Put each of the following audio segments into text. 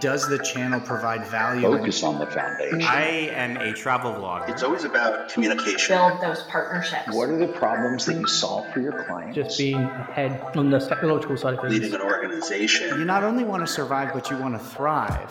Does the channel provide value? Focus on the foundation. I am a travel vlogger. It's always about communication. Build those partnerships. What are the problems that you solve for your clients? Just being ahead on the technological side of things. Leading an organization. You not only want to survive, but you want to thrive.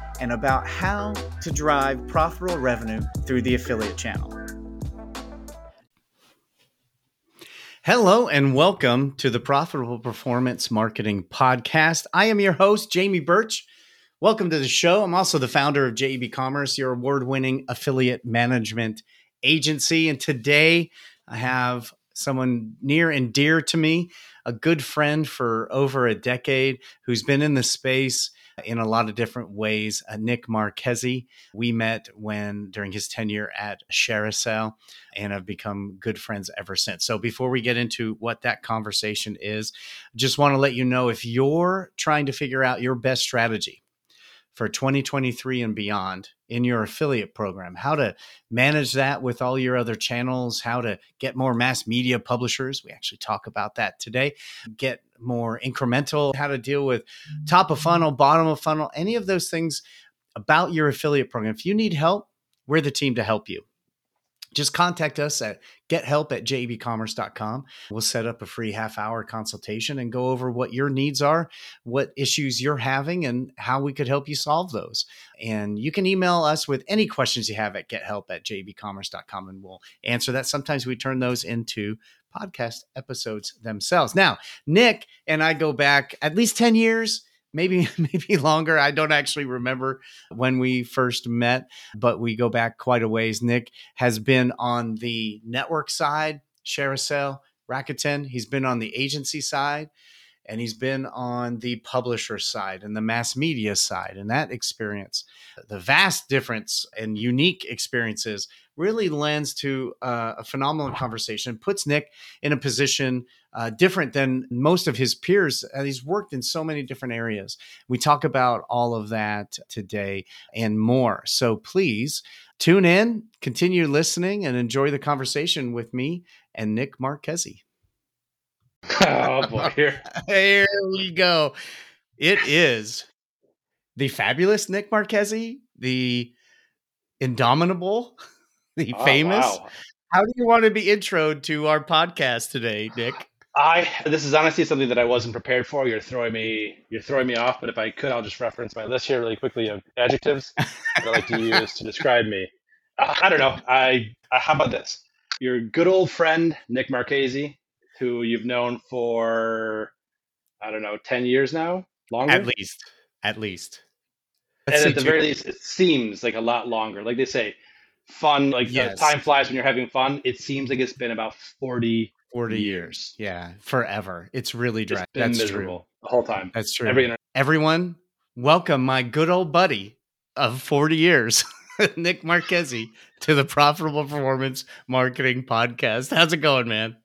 and about how to drive profitable revenue through the affiliate channel. Hello and welcome to the Profitable Performance Marketing Podcast. I am your host, Jamie Birch. Welcome to the show. I'm also the founder of JEB Commerce, your award winning affiliate management agency. And today I have someone near and dear to me, a good friend for over a decade who's been in the space in a lot of different ways. Uh, Nick Marchese, we met when during his tenure at ShareASale and have become good friends ever since. So before we get into what that conversation is, just want to let you know if you're trying to figure out your best strategy for 2023 and beyond in your affiliate program, how to manage that with all your other channels, how to get more mass media publishers. We actually talk about that today. Get more incremental, how to deal with top of funnel, bottom of funnel, any of those things about your affiliate program. If you need help, we're the team to help you just contact us at gethelp at jebcommerce.com. We'll set up a free half hour consultation and go over what your needs are, what issues you're having, and how we could help you solve those. And you can email us with any questions you have at gethelp at jebcommerce.com and we'll answer that. Sometimes we turn those into podcast episodes themselves. Now, Nick and I go back at least 10 years maybe maybe longer. I don't actually remember when we first met, but we go back quite a ways. Nick has been on the network side, ShareASale, Rakuten. He's been on the agency side, and he's been on the publisher side and the mass media side. And that experience, the vast difference and unique experiences really lends to uh, a phenomenal conversation, puts Nick in a position uh, different than most of his peers. And he's worked in so many different areas. We talk about all of that today and more. So please tune in, continue listening, and enjoy the conversation with me and Nick Marchese. Oh boy, here. here we go. It is the fabulous Nick Marchese, the indomitable, the oh, famous. Wow. How do you want to be introed to our podcast today, Nick? I this is honestly something that I wasn't prepared for. You're throwing me you're throwing me off, but if I could, I'll just reference my list here really quickly of adjectives that I like to use to describe me. Uh, I don't know. I, I how about this? Your good old friend Nick Marchese, who you've known for I don't know ten years now, longer at least, at least. Let's and at the two. very least, it seems like a lot longer. Like they say, fun. Like uh, yes. time flies when you're having fun. It seems like it's been about forty 40 years. Yeah, forever. It's really dry. It's That's miserable true. the whole time. That's true. Every Everyone, welcome my good old buddy of 40 years, Nick Marchese, to the Profitable Performance Marketing Podcast. How's it going, man?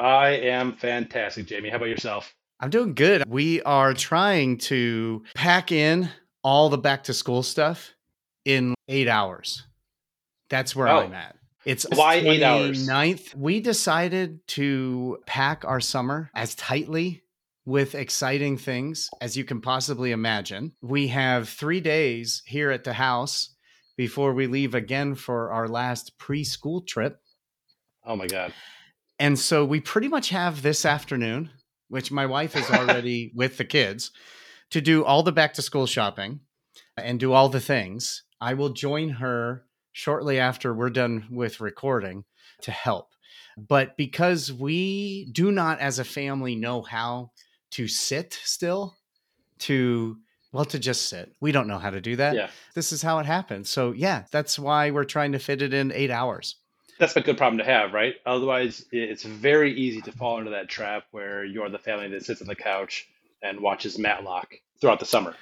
I am fantastic, Jamie. How about yourself? I'm doing good. We are trying to pack in all the back to school stuff in eight hours. That's where oh. I'm at. It's why eight hours? 9th. We decided to pack our summer as tightly with exciting things as you can possibly imagine. We have three days here at the house before we leave again for our last preschool trip. Oh my God. And so we pretty much have this afternoon, which my wife is already with the kids, to do all the back to school shopping and do all the things. I will join her shortly after we're done with recording to help. But because we do not, as a family, know how to sit still, to well, to just sit. We don't know how to do that. Yeah. This is how it happens. So, yeah, that's why we're trying to fit it in eight hours. That's a good problem to have, right? Otherwise, it's very easy to fall into that trap where you're the family that sits on the couch and watches Matlock throughout the summer.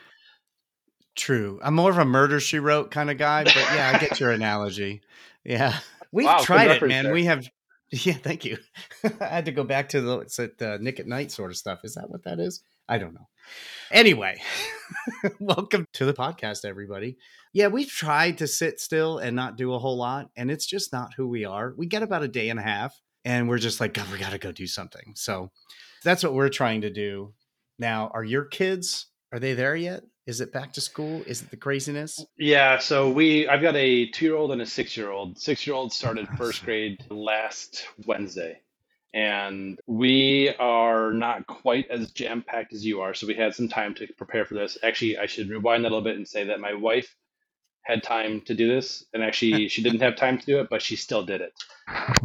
True. I'm more of a murder she wrote kind of guy, but yeah, I get your analogy. Yeah. We've Wow, tried it, man. there. We have yeah, thank you. I had to go back to the it's at uh, Nick at Nite sort of stuff. Is that what that is? I don't know. Anyway, welcome to the podcast, everybody. Yeah, we've tried to sit still and not do a whole lot, and it's just not who we are. We get about a day and a half, and we're just like, God, we got to go do something. So that's what we're trying to do. Now, are your kids, are they there yet? Is it back to school? Is it the craziness? Yeah, so we I've got a two year old and a six year old. Six year old started first grade last Wednesday. And we are not quite as jam packed as you are. So we had some time to prepare for this. Actually, I should rewind that a little bit and say that my wife had time to do this. And actually, she didn't have time to do it, but she still did it.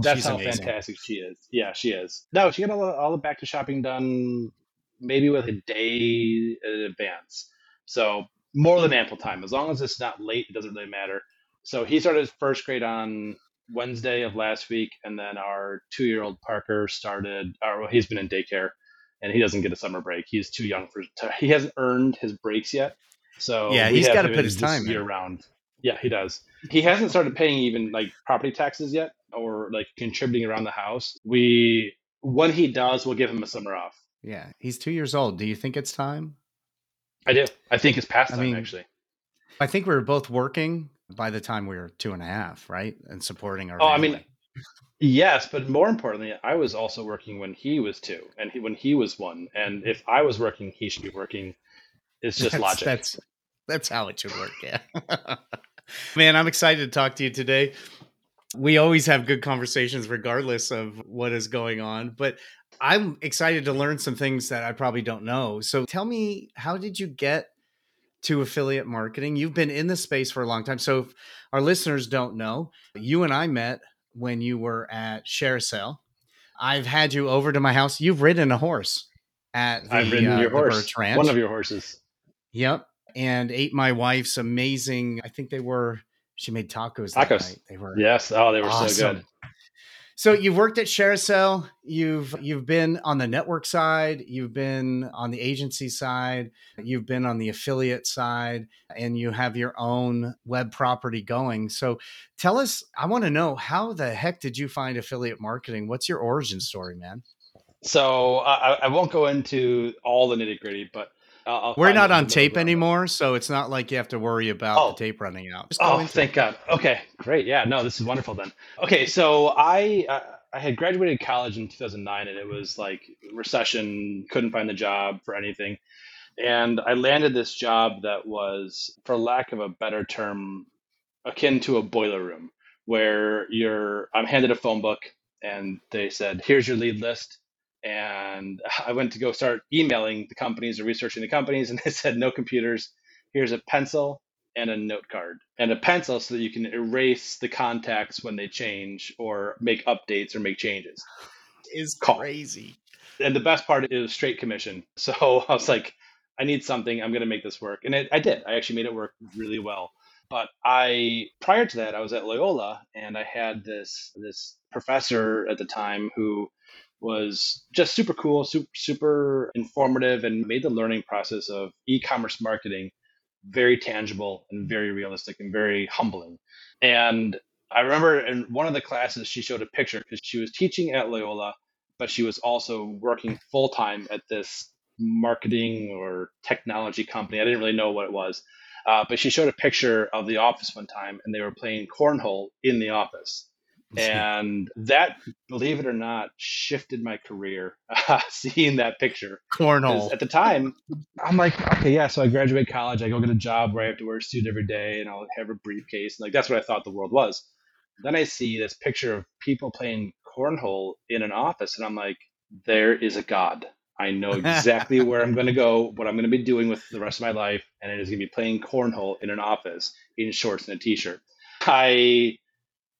That's She's how amazing. fantastic she is. Yeah, she is. No, she got all the, all the back to shopping done maybe with a day in advance. So more than ample time. As long as it's not late, it doesn't really matter. So he started first grade on Wednesday of last week, and then our two-year-old Parker started. Or well, he's been in daycare, and he doesn't get a summer break. He's too young for. He hasn't earned his breaks yet. So Yeah, he's gotta put his time in. year round. Yeah, he does. He hasn't started paying even like property taxes yet, or like contributing around the house. We when he does, we'll give him a summer off. Yeah, he's two years old. Do you think it's time? I do. I think it's past I time mean, actually. I think we were both working by the time we were two and a half, right? And supporting our. Oh, I mean. Yes, but more importantly, I was also working when he was two, and he, when he was one. And mm-hmm. if I was working, he should be working. It's just that's, logic. That's that's how it should work. Yeah. Man, I'm excited to talk to you today. We always have good conversations, regardless of what is going on. But I'm excited to learn some things that I probably don't know. So tell me, how did you get to affiliate marketing? You've been in the space for a long time. So if our listeners don't know, you and I met when you were at ShareASale. I've had you over to my house. You've ridden a horse at the, I've ridden uh, your horse, one of your horses. Yep. And ate my wife's amazing. I think they were. She made tacos. That Tacos. night. They were. Yes. Oh, they were so good. So you've worked at ShareASale. You've you've been on the network side. You've been on the agency side. You've been on the affiliate side, and you have your own web property going. So tell us. I want to know how the heck did you find affiliate marketing? What's your origin story, man? So I, I won't go into all the nitty gritty, but I'll, I'll We're not on tape bit of it. anymore, so it's not like you have to worry about Oh. the tape running out. Just Oh, into it. thank God. Okay, great. Yeah, no, this is wonderful then. Okay, so I uh, I had graduated college in 2009, and it was like recession, couldn't find the job for anything, and I landed this job that was, for lack of a better term, akin to a boiler room, where you're I'm handed a phone book, and they said, "Here's your lead list." And I went to go start emailing the companies or researching the companies, and they said, "No computers. Here's a pencil and a note card and a pencil so that you can erase the contacts when they change or make updates or make changes. Is crazy. And the best part is straight commission. So I was like, I need something. I'm going to make this work. And it, I did. I actually made it work really well. But I, prior to that, I was at Loyola and I had this, this professor at the time who was just super cool, super, super informative, and made the learning process of e commerce marketing very tangible and very realistic and very humbling. And I remember in one of the classes, she showed a picture because she was teaching at Loyola, but she was also working full time at this marketing or technology company. I didn't really know what it was. Uh, but she showed a picture of the office one time and they were playing cornhole in the office. And that, believe it or not, shifted my career. Uh, seeing that picture, Cornhole. At the time, I'm like, okay, yeah. So I graduate college, I go get a job where I have to wear a suit every day, and I'll have a briefcase. Like that's what I thought the world was. Then I see this picture of people playing cornhole in an office, and I'm like, there is a God. I know exactly where I'm going to go, what I'm going to be doing with the rest of my life, and it is going to be playing cornhole in an office in shorts and a t-shirt. I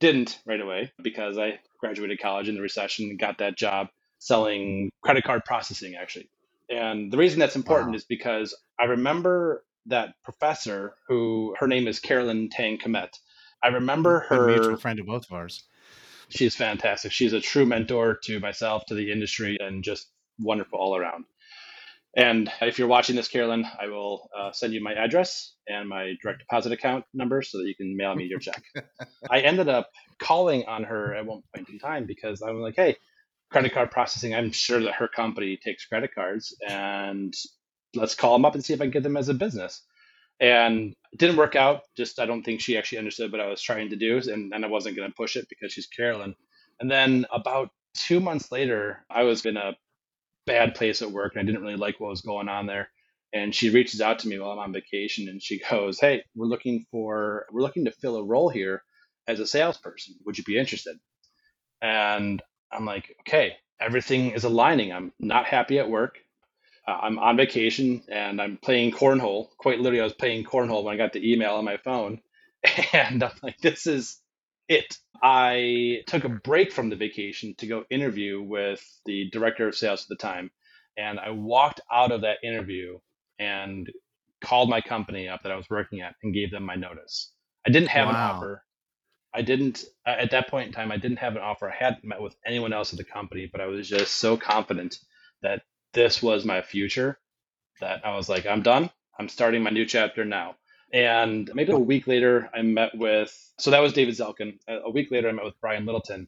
didn't right away because I graduated college in the recession and got that job selling credit card processing actually. And the reason that's important Wow. is because I remember that professor who her name is Carolyn Tang Kmet. I remember Good mutual her friend of both of ours. she's fantastic. She's a true mentor to myself, to the industry, and just wonderful all around. And if you're watching this, Carolyn, I will uh, send you my address and my direct deposit account number so that you can mail me your check. I ended up calling on her at one point in time because I was like, hey, credit card processing, I'm sure that her company takes credit cards and let's call them up and see if I can get them as a business. And it didn't work out. Just, I don't think she actually understood what I was trying to do. And, and I wasn't going to push it because she's Carolyn. And then about two months later, I was in a bad place at work and I didn't really like what was going on there. And she reaches out to me while I'm on vacation and she goes, Hey, we're looking for, we're looking to fill a role here as a salesperson. Would you be interested? And I'm like, okay, everything is aligning. I'm not happy at work. Uh, I'm on vacation and I'm playing cornhole. Quite literally, I was playing cornhole when I got the email on my phone. And I'm like, this is it. I took a break from the vacation to go interview with the director of sales at the time. And I walked out of that interview and called my company up that I was working at and gave them my notice. I didn't have an offer. I didn't, at that point in time, I didn't have an offer. I hadn't met with anyone else at the company, but I was just so confident that this was my future that I was like, I'm done. I'm starting my new chapter now. And maybe a week later, I met with, so that was David Zelkin. A week later, I met with Brian Littleton,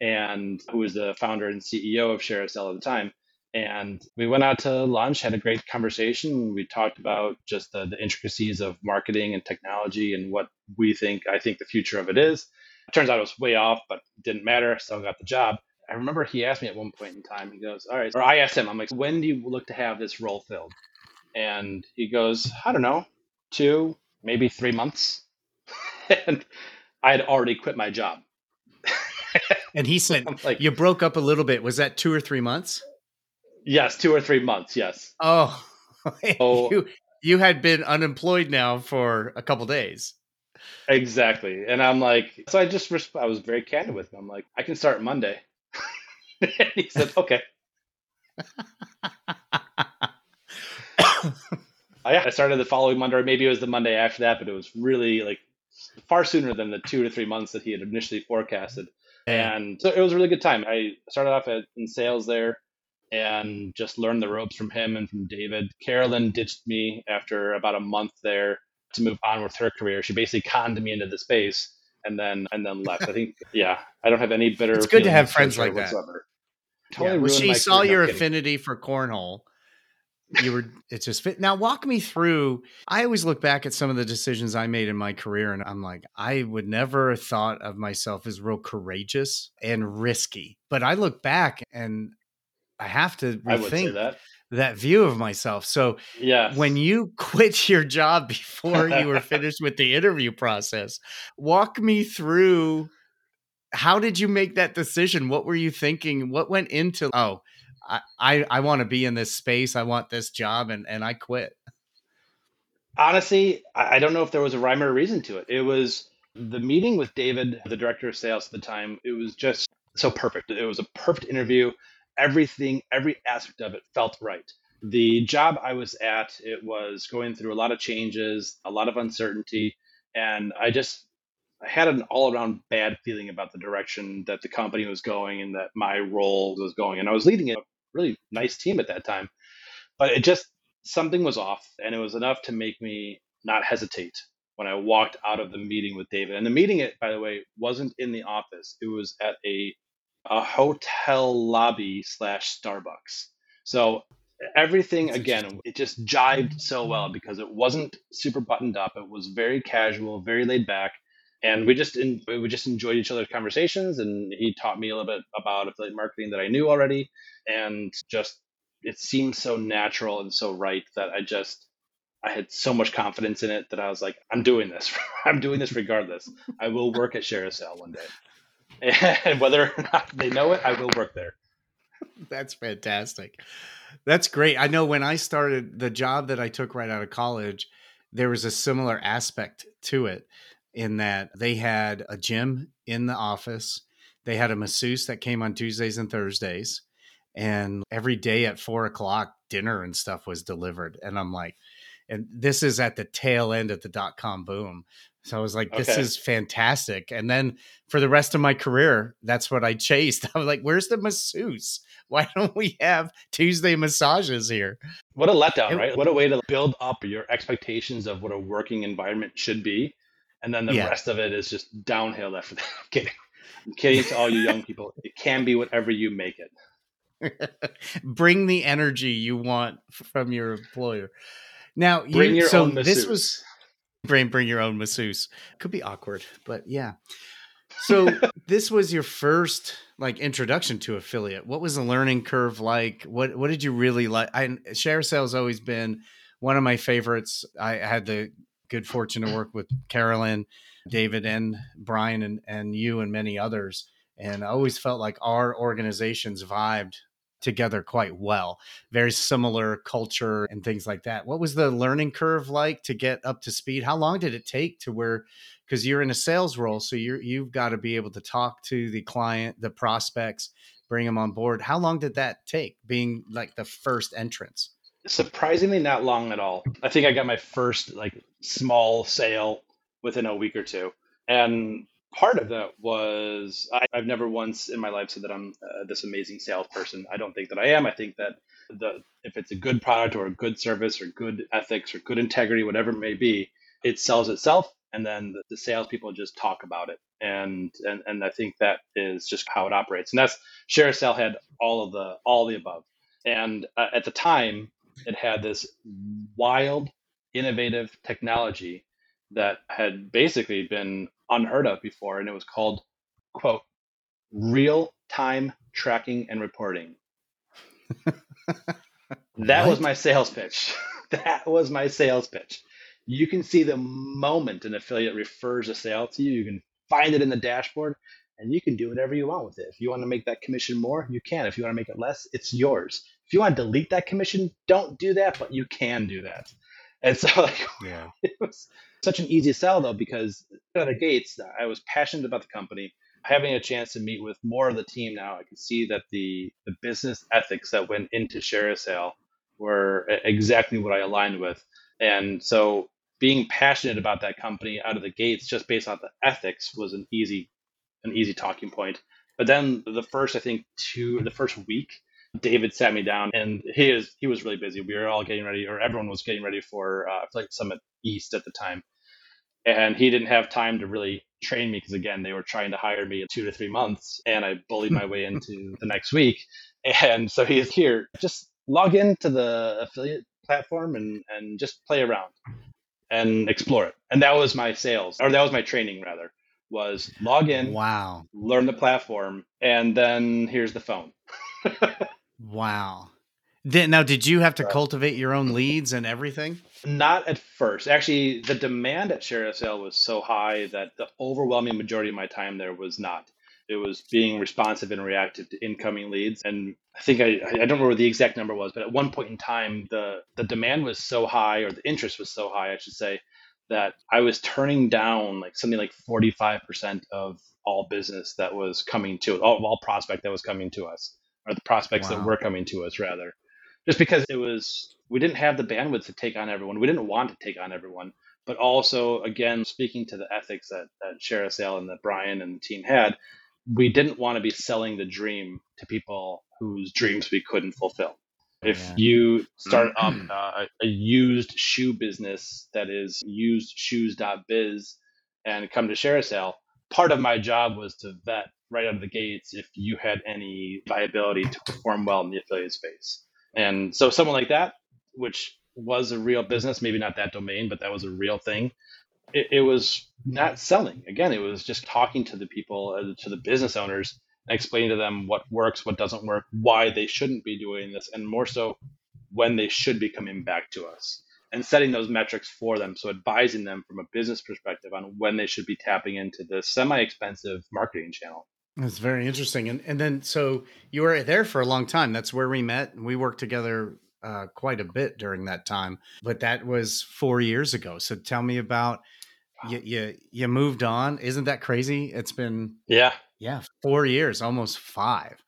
and who was the founder and CEO of ShareASale at the time. And we went out to lunch, had a great conversation. We talked about just the, the intricacies of marketing and technology and what we think, I think the future of it is. It Turns out it was way off, but didn't matter. Still got the job. I remember he asked me at one point in time, he goes, All right, or I asked him, I'm like, when do you look to have this role filled? And he goes, I don't know, two, maybe three months. and I had already quit my job. And he said, like, You broke up a little bit. Was that two or three months? yes, two or three months, yes. Oh, Oh. you, you had been unemployed now for a couple days. Exactly. And I'm like, so I just, resp- I was very candid with him. I'm like, I can start Monday. and he said, okay. Oh, I, I started the following Monday, or maybe it was the Monday after that, but it was really like far sooner than the two to three months that he had initially forecasted. And so it was a really good time. I started off at, in sales there and just learned the ropes from him and from David. Carolyn ditched me after about a month there to move on with her career. She basically conned me into the space and then and then left. I think yeah, I don't have any bitter. It's good to have friends like that. whatsoever. Yeah, Totally well, she saw your affinity for cornhole. You were it's just fit. Now walk me through. I always look back at some of the decisions I made in my career and I'm like, I would never have thought of myself as real courageous and risky. But I look back and I have to I would say rethink that. that view of myself. So Yeah. when you quit your job before you were finished with the interview process, walk me through how did you make that decision? What were you thinking? What went into oh, I I, want to be in this space. I want this job and and I quit. Honestly, I I don't know if there was a rhyme or a reason to it. It was the meeting with David, the director of sales at the time. It was just so perfect. It was a perfect interview. Everything, every aspect of it felt right. The job I was at, it was going through a lot of changes, a lot of uncertainty, and I just I had an all-around bad feeling about the direction that the company was going and that my role was going. And I was leading a really nice team at that time, but it just something was off, and it was enough to make me not hesitate when I walked out of the meeting with David. And the meeting, it by the way, wasn't in the office; it was at a a hotel lobby slash Starbucks. So everything again, it just jived so well because it wasn't super buttoned up. It was very casual, very laid back. And we just en- we just enjoyed each other's conversations, and he taught me a little bit about affiliate marketing that I knew already, and just it seemed so natural and so right that I just I had so much confidence in it that I was like, I'm doing this. I'm doing this regardless. I will work at ShareASale one day, and whether or not they know it, I will work there. That's fantastic. That's great. I know when I started the job that I took right out of college, there was a similar aspect to it in that they had a gym in the office. They had a masseuse that came on Tuesdays and Thursdays. And every day at four o'clock, dinner and stuff was delivered. And I'm like, and this is at the tail end of the dot com boom. So I was like, this Okay. is fantastic. And then for the rest of my career, that's what I chased. I was like, where's the masseuse? Why don't we have Tuesday massages here? What a letdown, It- right? What a way to build up your expectations of what a working environment should be. And then the Yeah. rest of it is just downhill after that. I'm kidding. I'm kidding to all you young people. It can be whatever you make it. Bring the energy you want from your employer. Now, Bring you, your so own this masseuse. was bring bring your own masseuse. Could be awkward, but yeah. So this was your first like introduction to affiliate. What was the learning curve like? What what did you really like? I ShareASale's always been one of my favorites. I had the good fortune to work with Carolyn, David, and Brian, and and you and many others. And I always felt like our organizations vibed together quite well. Very similar culture and things like that. What was the learning curve like to get up to speed? How long did it take to where because you're in a sales role, so you're you've got to be able to talk to the client, the prospects, bring them on board. How long did that take being like the first entrance? Surprisingly, not long at all. I think I got my first like small sale within a week or two, and part of that was I, I've never once in my life said that I'm uh, this amazing salesperson. I don't think that I am. I think that the if it's a good product or a good service or good ethics or good integrity, whatever it may be, it sells itself, and then the, the salespeople just talk about it. And, and and I think that is just how it operates. And that's ShareASale had all of the all the above. And uh, at the time, it had this wild, innovative technology that had basically been unheard of before, and it was called quote real time tracking and reporting. That was my sales pitch. that was my sales pitch. You can see the moment an affiliate refers a sale to you, you can find it in the dashboard and you can do whatever you want with it. If you want to make that commission more, you can. If you want to make it less, it's yours. You want to delete that commission, don't do that, but you can do that. And so like Yeah. it was such an easy sell though because out of the gates I was passionate about the company. Having a chance to meet with more of the team now, I could see that the the business ethics that went into ShareASale were exactly what I aligned with. And so being passionate about that company out of the gates just based on the ethics was an easy an easy talking point. But then the first I think two the first week David sat me down and he is he was really busy. We were all getting ready or everyone was getting ready for uh Affiliate Summit East at the time. And he didn't have time to really train me because again they were trying to hire me in two to three months and I bullied my way into the next week. And so he's here, just log into the affiliate platform and, and just play around and explore it. And that was my sales, or that was my training rather, was log in, Wow. learn the platform, and then here's the phone. Wow. Did, now, did you have to Right. cultivate your own mm-hmm. leads and everything? Not at first. Actually, the demand at ShareASale was so high that the overwhelming majority of my time there was not. It was being responsive and reactive to incoming leads. And I think I, I don't remember what the exact number was, but at one point in time, the, the demand was so high, or the interest was so high, I should say, that I was turning down like something like 45% of all business that was coming to all, all prospect that was coming to us, or the prospects Wow. that were coming to us, rather. Just because it was we didn't have the bandwidth to take on everyone. We didn't want to take on everyone. But also again speaking to the ethics that, that ShareASale and that brian and the team had we didn't want to be selling the dream to people whose dreams we couldn't fulfill. If Yeah. you start up uh, a used shoe business that is usedshoes.biz and come to ShareASale part of my job was to vet right out of the gates if you had any viability to perform well in the affiliate space. And so someone like that, which was a real business, maybe not that domain, but that was a real thing. It, it was not selling. Again, it was just talking to the people, uh, to the business owners, and explaining to them what works, what doesn't work, why they shouldn't be doing this, and more so, when they should be coming back to us, and setting those metrics for them. So advising them from a business perspective on when they should be tapping into this semi-expensive marketing channel. That's very interesting. And and then so you were there for a long time. That's where we met. and We worked together uh, quite a bit during that time. But that was four years ago. So tell me about you. You you moved on. Isn't that crazy? It's been Yeah, yeah four years, almost five.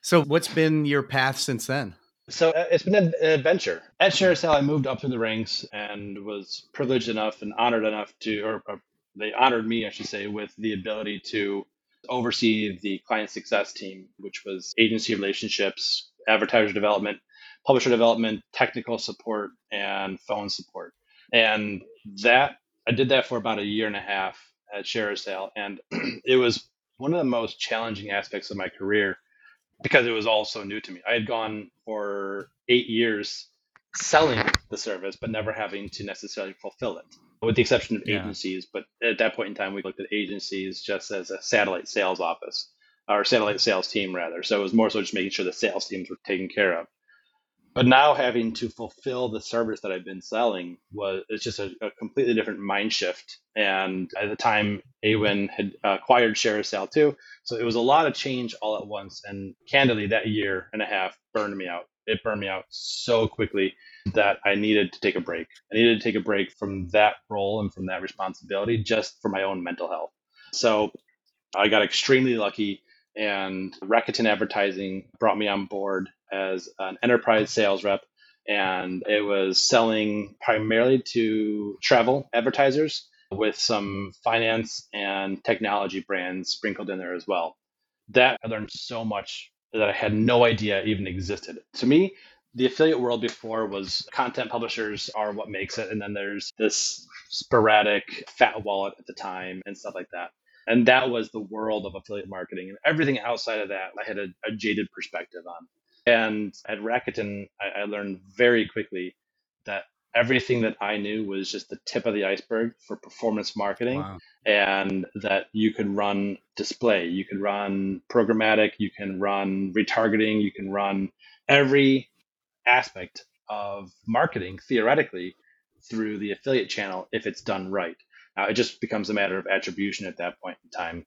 So what's been your path since then? So uh, it's been an adventure. At ShareASale, I moved up through the ranks and was privileged enough and honored enough to, or, or they honored me, I should say, with the ability to oversee the client success team, which was agency relationships, advertiser development, publisher development, technical support, and phone support. And that I did that for about a year and a half at ShareASale, and it was one of the most challenging aspects of my career because it was all so new to me. I had gone for eight years selling the service, but never having to necessarily fulfill it, with the exception of Yeah. agencies. But at that point in time, we looked at agencies just as a satellite sales office or satellite sales team, rather. So it was more so just making sure the sales teams were taken care of. But now having to fulfill the service that I've been selling was it's just a, a completely different mind shift. And at the time, Awin had acquired ShareASale too, so it was a lot of change all at once. And candidly, that year and a half burned me out. It burned me out so quickly that I needed to take a break. I needed to take a break from that role and from that responsibility just for my own mental health. So I got extremely lucky, and Rakuten Advertising brought me on board as an enterprise sales rep. And it was selling primarily to travel advertisers with some finance and technology brands sprinkled in there as well. That I learned so much that I had no idea even existed. To me, the affiliate world before was content publishers are what makes it. And then there's this sporadic FatWallet at the time and stuff like that. And that was the world of affiliate marketing. And everything outside of that, I had a, a jaded perspective on. And at Rakuten, I, I learned very quickly that everything that I knew was just the tip of the iceberg for performance marketing Wow. and that you could run display, you could run programmatic, you can run retargeting, you can run every aspect of marketing theoretically through the affiliate channel if it's done right. Now it just becomes a matter of attribution at that point in time.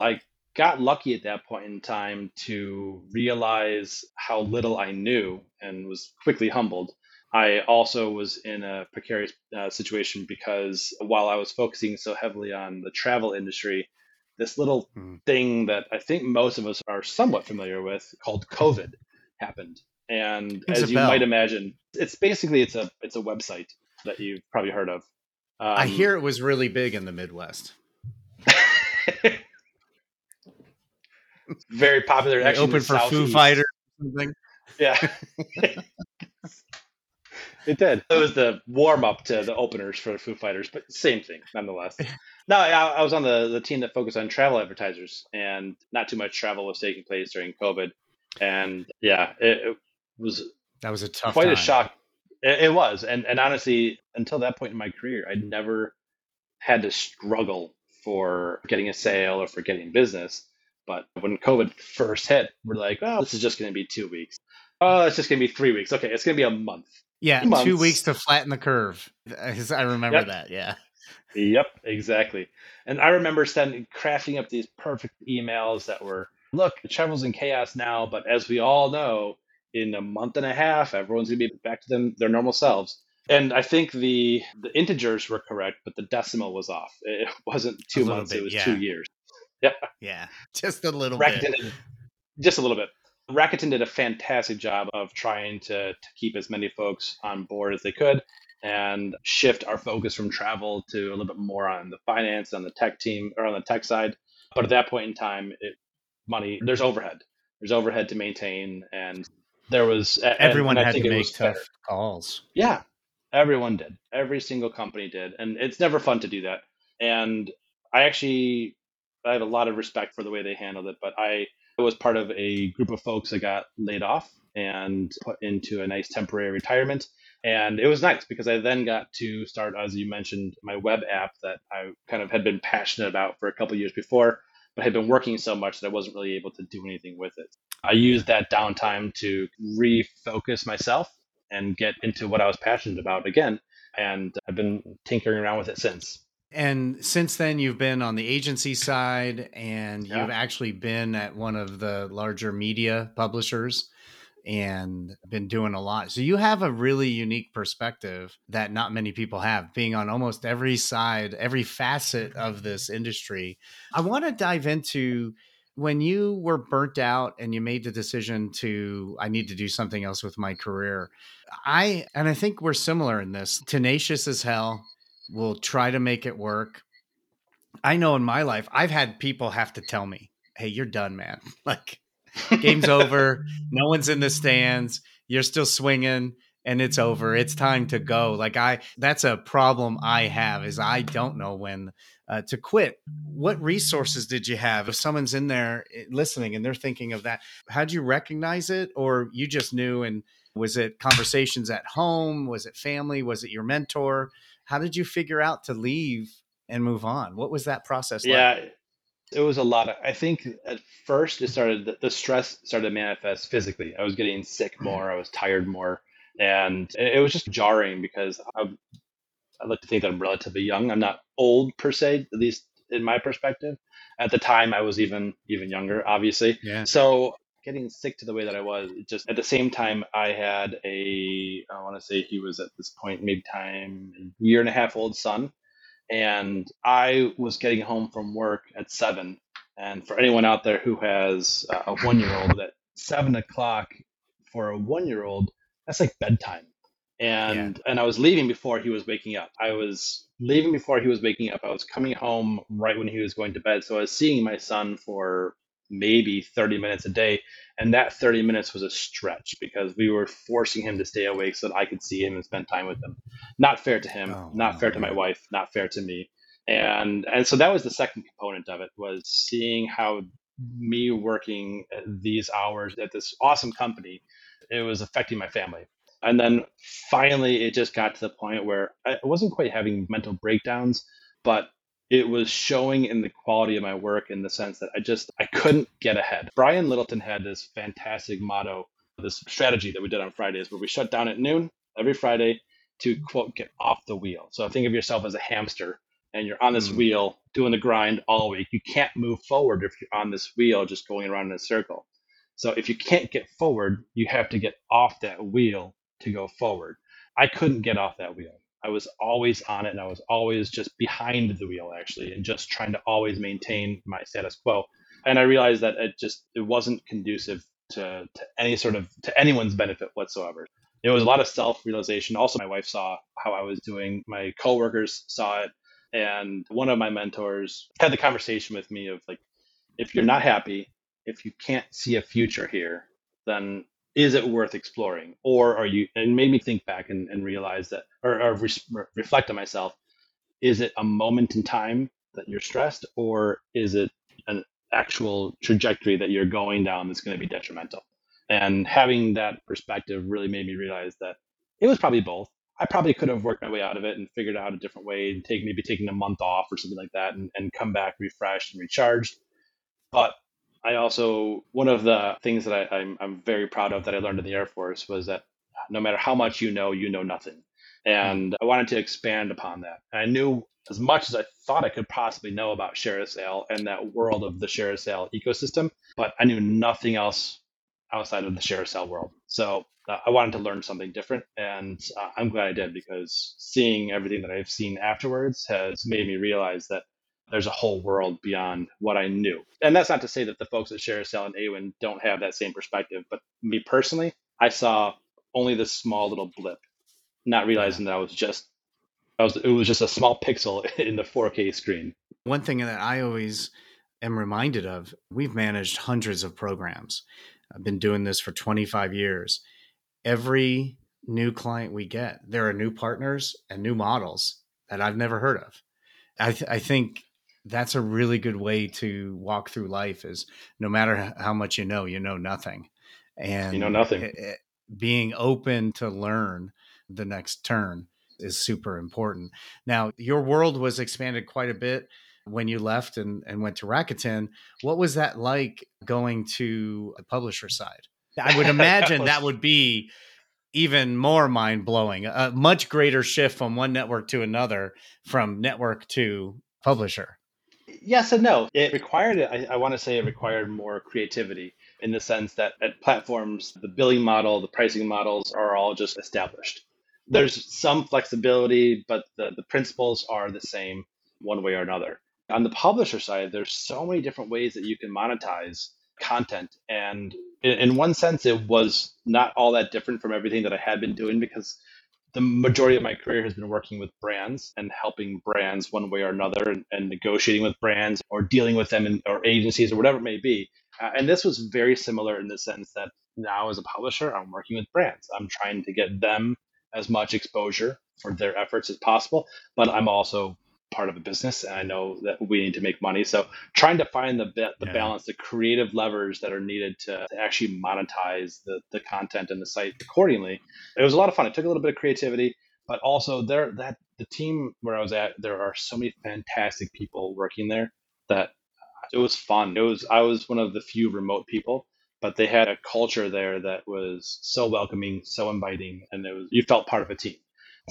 I got lucky at that point in time to realize how little I knew and was quickly humbled. I also was in a precarious uh, situation because while I was focusing so heavily on the travel industry, this little Mhm. thing that I think most of us are somewhat familiar with called COVID happened. And Rings as you bell. might imagine, it's basically it's a it's a website that you've probably heard of. Um, I hear it was really big in the Midwest. very popular. Actually open for Foo Southeast. Fighters or something. Yeah. it did. It was the warm up to the openers for the Foo Fighters, but same thing nonetheless. No, I, I was on the, the team that focused on travel advertisers, and not too much travel was taking place during COVID. And yeah, it was That was a tough quite a shock. It, it was, and and honestly, until that point in my career, I'd never had to struggle for getting a sale or for getting business. But when COVID first hit, we're like, oh, this is just going to be two weeks. Oh, it's just going to be three weeks. Okay, it's going to be a month. Yeah, months. two weeks to flatten the curve. I remember Yep. that. Yeah. Yep, exactly. And I remember sending crafting up these perfect emails that were, look, the travel's in chaos now, but as we all know, in a month and a half, everyone's gonna be back to them their normal selves. And I think the the integers were correct, but the decimal was off. It wasn't two months; bit, it was yeah. two years. Yeah, yeah. Just a little Rakuten bit. did, just a little bit. Rakuten did a fantastic job of trying to, to keep as many folks on board as they could and shift our focus from travel to a little bit more on the finance, on the tech team, or on the tech side. But at that point in time, it, money there's overhead. There's overhead to maintain, and there was Everyone and I had to make tough fair. calls. Yeah, everyone did. Every single company did, and it's never fun to do that. And I actually I have a lot of respect for the way they handled it, but I was part of a group of folks that got laid off and put into a nice temporary retirement. And it was nice because I then got to start, as you mentioned, my web app that I kind of had been passionate about for a couple years before, but had been working so much that I wasn't really able to do anything with it. I used that downtime to refocus myself and get into what I was passionate about again. And I've been tinkering around with it since. And since then, you've been on the agency side and Yeah. you've actually been at one of the larger media publishers and been doing a lot. So you have a really unique perspective that not many people have, being on almost every side, every facet of this industry. I want to dive into when you were burnt out and you made the decision to, I need to do something else with my career. I, and I think we're similar in this tenacious as hell will try to make it work I know in my life, I've had people have to tell me, "Hey, you're done, man. Like, game's over. No one's in the stands. You're still swinging." and it's over. It's time to go. Like I, that's a problem I have is I don't know when uh, to quit. What resources did you have? If someone's in there eh, listening and they're thinking of that, how did you recognize it, or you just knew? And was it conversations at home? Was it family? Was it your mentor? How did you figure out to leave and move on? What was that process yeah, like? It was a lot of. I think at first it started. The stress started to manifest physically. I was getting sick mm. more. I was tired more and it was just jarring because I, I like to think that I'm relatively young. I'm not old per se, at least in my perspective. At the time, I was even even younger, obviously. Yeah. So getting sick to the way that I was, just at the same time, I had a I want to say he was at this point maybe time year and a half old son, and I was getting home from work at seven. And for anyone out there who has uh, a one year old, at seven o'clock for a one year old that's like bedtime. And yeah. and I was leaving before he was waking up. I was leaving before he was waking up. I was coming home right when he was going to bed. So I was seeing my son for maybe 30 minutes a day. And that 30 minutes was a stretch because we were forcing him to stay awake so that I could see him and spend time with him. Not fair to him, oh, not fair to my wife, not fair to me. And and so that was the second component of it was seeing how me working uh, these hours at this awesome company it was affecting my family. And then finally, it just got to the point where I wasn't quite having mental breakdowns, but it was showing in the quality of my work in the sense that I just I couldn't get ahead. Brian Littleton had this fantastic motto, this strategy that we did on Fridays, where we shut down at noon every Friday to quote get off the wheel. So think of yourself as a hamster and you're on this mm. wheel doing the grind all week. You can't move forward if you're on this wheel just going around in a circle. So if you can't get forward, you have to get off that wheel to go forward. I couldn't get off that wheel. I was always on it and I was always just behind the wheel actually and just trying to always maintain my status quo. And I realized that it just it wasn't conducive to, to any sort of to anyone's benefit whatsoever. It was a lot of self-realization. Also my wife saw how I was doing, my coworkers saw it, and one of my mentors had the conversation with me of like if you're not happy if you can't see a future here, then is it worth exploring? Or are you, and made me think back and, and realize that, or, or re- reflect on myself, is it a moment in time that you're stressed, or is it an actual trajectory that you're going down that's going to be detrimental? And having that perspective really made me realize that it was probably both. I probably could have worked my way out of it and figured out a different way and take maybe taking a month off or something like that and, and come back refreshed and recharged. But I also one of the things that I, I'm I'm very proud of that I learned in the Air Force was that no matter how much you know, you know nothing. And I wanted to expand upon that. I knew as much as I thought I could possibly know about ShareASale and that world of the ShareASale ecosystem, but I knew nothing else outside of the ShareASale world. So uh, I wanted to learn something different, and uh, I'm glad I did because seeing everything that I've seen afterwards has made me realize that there's a whole world beyond what I knew. And that's not to say that the folks at ShareASale and AWIN don't have that same perspective, but me personally, I saw only this small little blip, not realizing that I was just I was it was just a small pixel in the 4K screen. One thing that I always am reminded of, we've managed hundreds of programs. I've been doing this for 25 years. Every new client we get, there are new partners and new models that I've never heard of. I, th- I think that's a really good way to walk through life is no matter how much you know you know nothing. And you know nothing. it, it, being open to learn the next turn is super important. Now your world was expanded quite a bit when you left and, and went to rakuten. What was that like going to a publisher side? I would imagine that, was... that would be even more mind blowing a much greater shift from one network to another from network to publisher yes and no. It required, I, I want to say it required more creativity in the sense that at platforms, the billing model, the pricing models are all just established. There's some flexibility, but the, the principles are the same one way or another. On the publisher side, there's so many different ways that you can monetize content. And in, in one sense, it was not all that different from everything that I had been doing because the majority of my career has been working with brands and helping brands one way or another and, and negotiating with brands or dealing with them in, or agencies or whatever it may be. Uh, and this was very similar in the sense that now as a publisher, I'm working with brands. I'm trying to get them as much exposure for their efforts as possible, but I'm also part of a business and I know that we need to make money. So trying to find the the yeah. balance, the creative levers that are needed to, to, actually monetize the, the content and the site accordingly. It was a lot of fun. It took a little bit of creativity, but also there that the team where I was at, there are so many fantastic people working there that it was fun. It was I was one of the few remote people, but they had a culture there that was so welcoming, so inviting, and it was you felt part of a team.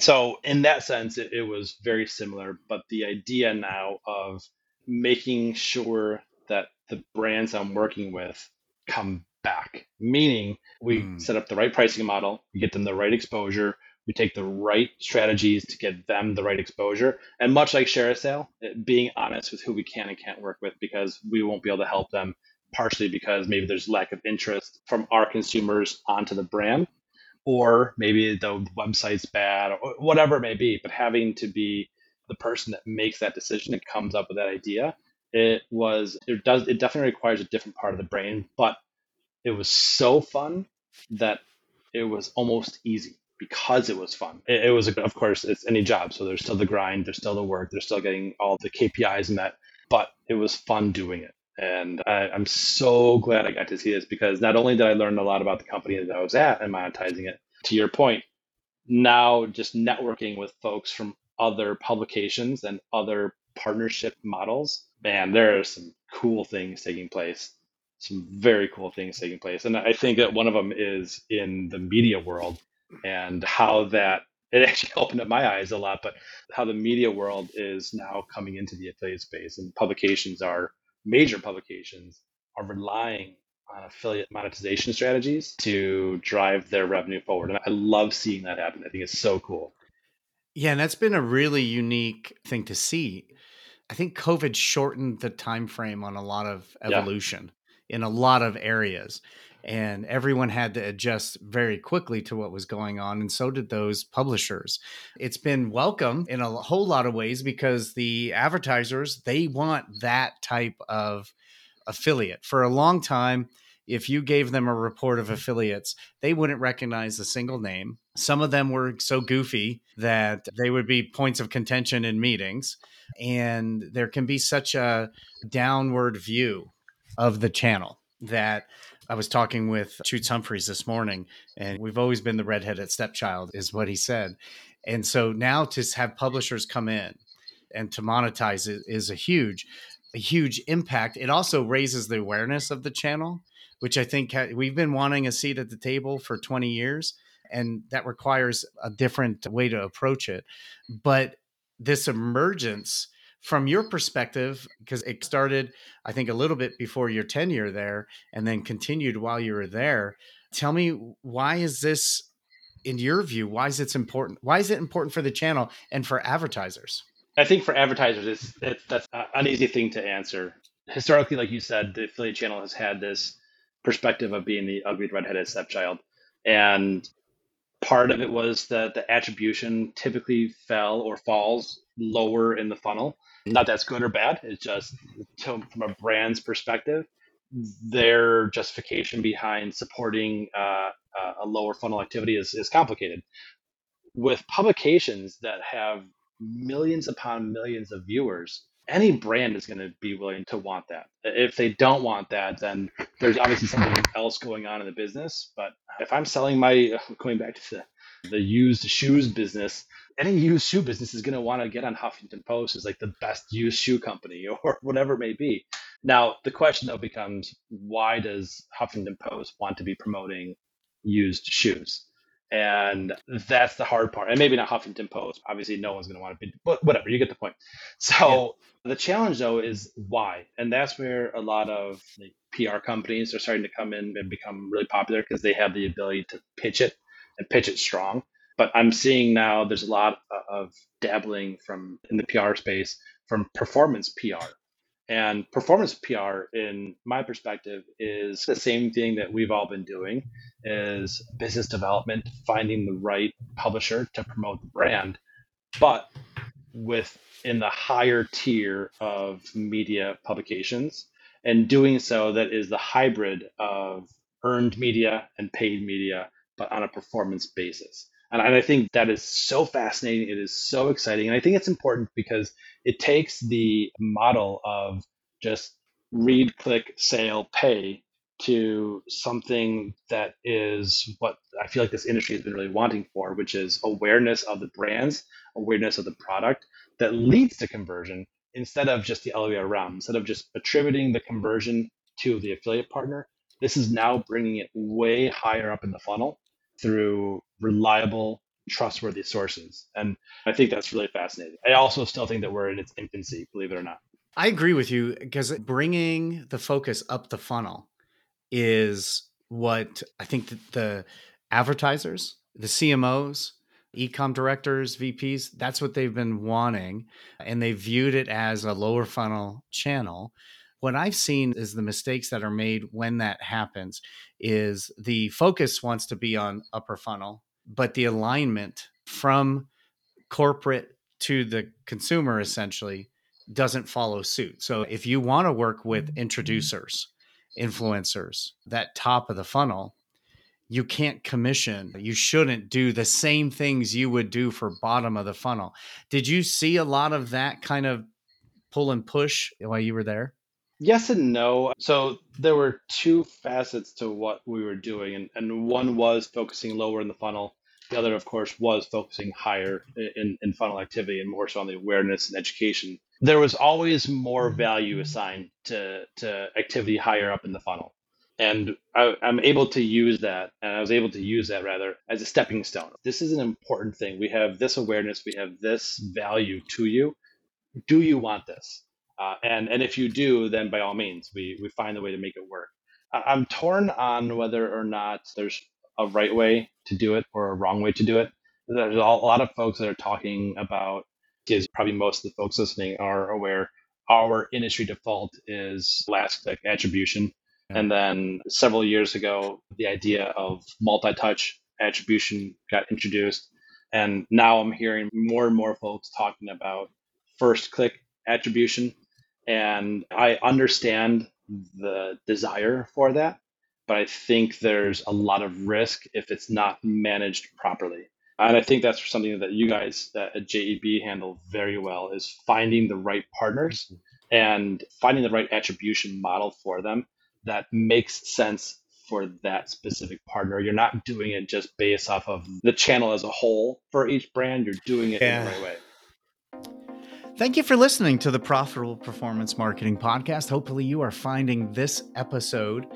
So in that sense, it, it was very similar. But the idea now of making sure that the brands I'm working with come back, meaning we mm. set up the right pricing model, we get them the right exposure, we take the right strategies to get them the right exposure. And much like ShareASale, being honest with who we can and can't work with because we won't be able to help them partially because maybe there's lack of interest from our consumers onto the brand or maybe the website's bad or whatever it may be but having to be the person that makes that decision and comes up with that idea it was it does it definitely requires a different part of the brain but it was so fun that it was almost easy because it was fun. It, it was of course it's any job so there's still the grind there's still the work there's still getting all the kpis met but it was fun doing it and I, am so glad I got to see this because not only did I learn a lot about the company that I was at and monetizing it, to your point, now just networking with folks from other publications and other partnership models, man, there are some cool things taking place. Some very cool things taking place. And I think that one of them is in the media world and how that it actually opened up my eyes a lot, but how the media world is now coming into the affiliate space and publications are major publications are relying on affiliate monetization strategies to drive their revenue forward. And I love seeing that happen. I think it's so cool. Yeah, and that's been a really unique thing to see. I think COVID shortened the time frame on a lot of evolution yeah. in a lot of areas. And everyone had to adjust very quickly to what was going on. And so did those publishers. It's been welcome in a whole lot of ways because the advertisers, they want that type of affiliate. For a long time, if you gave them a report of affiliates, they wouldn't recognize a single name. Some of them were so goofy that they would be points of contention in meetings. And there can be such a downward view of the channel that I was talking with Shoots Humphreys this morning, and we've always been the redheaded stepchild, is what he said. And so now to have publishers come in and to monetize it is a huge, a huge impact. It also raises the awareness of the channel, which I think we've been wanting a seat at the table for 20 years, and that requires a different way to approach it. But this emergence from your perspective, because it started, I think, a little bit before your tenure there and then continued while you were there, tell me why is this, in your view, why is it important? Why is it important for the channel and for advertisers? I think for advertisers, it's, it's that's an easy thing to answer. Historically, like you said, the affiliate channel has had this perspective of being the ugly redheaded stepchild, and part of it was that the attribution typically fell or falls lower in the funnel not that's good or bad. It's just to, from a brand's perspective, their justification behind supporting uh, a lower funnel activity is, is complicated. With publications that have millions upon millions of viewers, any brand is going to be willing to want that. If they don't want that, then there's obviously something else going on in the business. But if I'm selling my, going back to the the used shoes business, any used shoe business is going to want to get on Huffington Post as like the best used shoe company or whatever it may be. Now, the question though becomes why does Huffington Post want to be promoting used shoes? And that's the hard part. And maybe not Huffington Post. Obviously, no one's going to want to be, but whatever, you get the point. So yeah. the challenge though is why. And that's where a lot of PR companies are starting to come in and become really popular because they have the ability to pitch it and pitch it strong. But I'm seeing now there's a lot uh, of dabbling from in the PR space from performance PR. And performance PR, in my perspective, is the same thing that we've all been doing is business development, finding the right publisher to promote the brand, but with in the higher tier of media publications, and doing so that is the hybrid of earned media and paid media, but on a performance basis. And I think that is so fascinating. It is so exciting. And I think it's important because it takes the model of just read, click, sale, pay to something that is what I feel like this industry has been really wanting for, which is awareness of the brands, awareness of the product that leads to conversion instead of just the other way around. Instead of just attributing the conversion to the affiliate partner, this is now bringing it way higher up in the funnel through reliable, trustworthy sources. And I think that's really fascinating. I also still think that we're in its infancy, believe it or not. I agree with you because bringing the focus up the funnel is what I think the, advertisers, the CMOs, ecom directors, VPs, that's what they've been wanting. And they viewed it as a lower funnel channel. What I've seen is the mistakes that are made when that happens is the focus wants to be on upper funnel, but the alignment from corporate to the consumer essentially doesn't follow suit. So if you want to work with mm-hmm. introducers, influencers, that top of the funnel, you can't commission. You shouldn't do the same things you would do for bottom of the funnel. Did you see a lot of that kind of pull and push while you were there? Yes and no. So there were two facets to what we were doing, and, and one was focusing lower in the funnel. The other, of course, was focusing higher in, in funnel activity and more so on the awareness and education. There was always more value assigned to, to activity higher up in the funnel. And I, I'm able to use that, and I was able to use that rather as a stepping stone. This is an important thing. We have this awareness, we have this value to you. Do you want this? Uh, and and if you do, then by all means, we we find a way to make it work. I'm torn on whether or not there's a right way to do it or a wrong way to do it. There's a lot of folks that are talking about, is probably most of the folks listening are aware, our industry default is last click attribution. And then several years ago, the idea of multi touch attribution got introduced. And now I'm hearing more and more folks talking about first click attribution and I understand the desire for that, but I think there's a lot of risk if it's not managed properly. And I think that's something that you guys at JEB handle very well is finding the right partners mm-hmm. and finding the right attribution model for them that makes sense for that specific partner. You're not doing it just based off of the channel as a whole for each brand. You're doing it yeah. in the right way. Thank you for listening to the Profitable Performance Marketing Podcast. Hopefully, you are finding this episode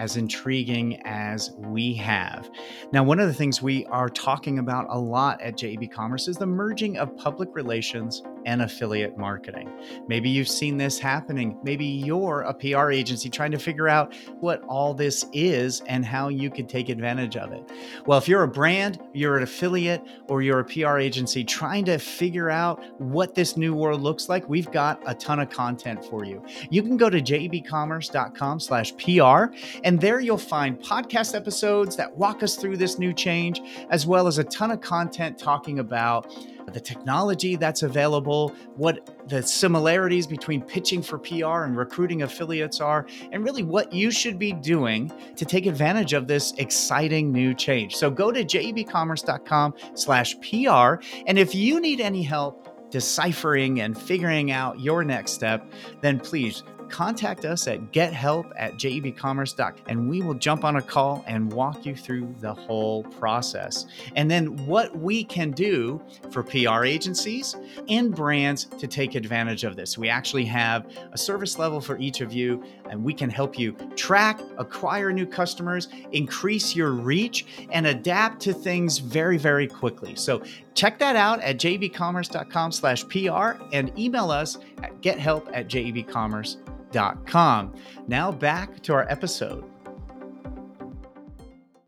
as intriguing as we have. Now, one of the things we are talking about a lot at JEB Commerce is the merging of public relations and affiliate marketing. Maybe you've seen this happening. Maybe you're a PR agency trying to figure out what all this is and how you could take advantage of it. Well, if you're a brand, you're an affiliate, or you're a PR agency trying to figure out what this new world looks like, we've got a ton of content for you. You can go to jebcommerce.com slash PR and there you'll find podcast episodes that walk us through this new change, as well as a ton of content talking about the technology that's available, what the similarities between pitching for PR and recruiting affiliates are, and really what you should be doing to take advantage of this exciting new change. So go to jebcommerce.com slash PR. And if you need any help deciphering and figuring out your next step, then please contact us at gethelp at jebcommerce.com and we will jump on a call and walk you through the whole process. And then what we can do for PR agencies and brands to take advantage of this. We actually have a service level for each of you, and we can help you track, acquire new customers, increase your reach, and adapt to things very, very quickly. So check that out at jebcommerce.com slash PR and email us at gethelp at jebcommerce.com com. Now back to our episode.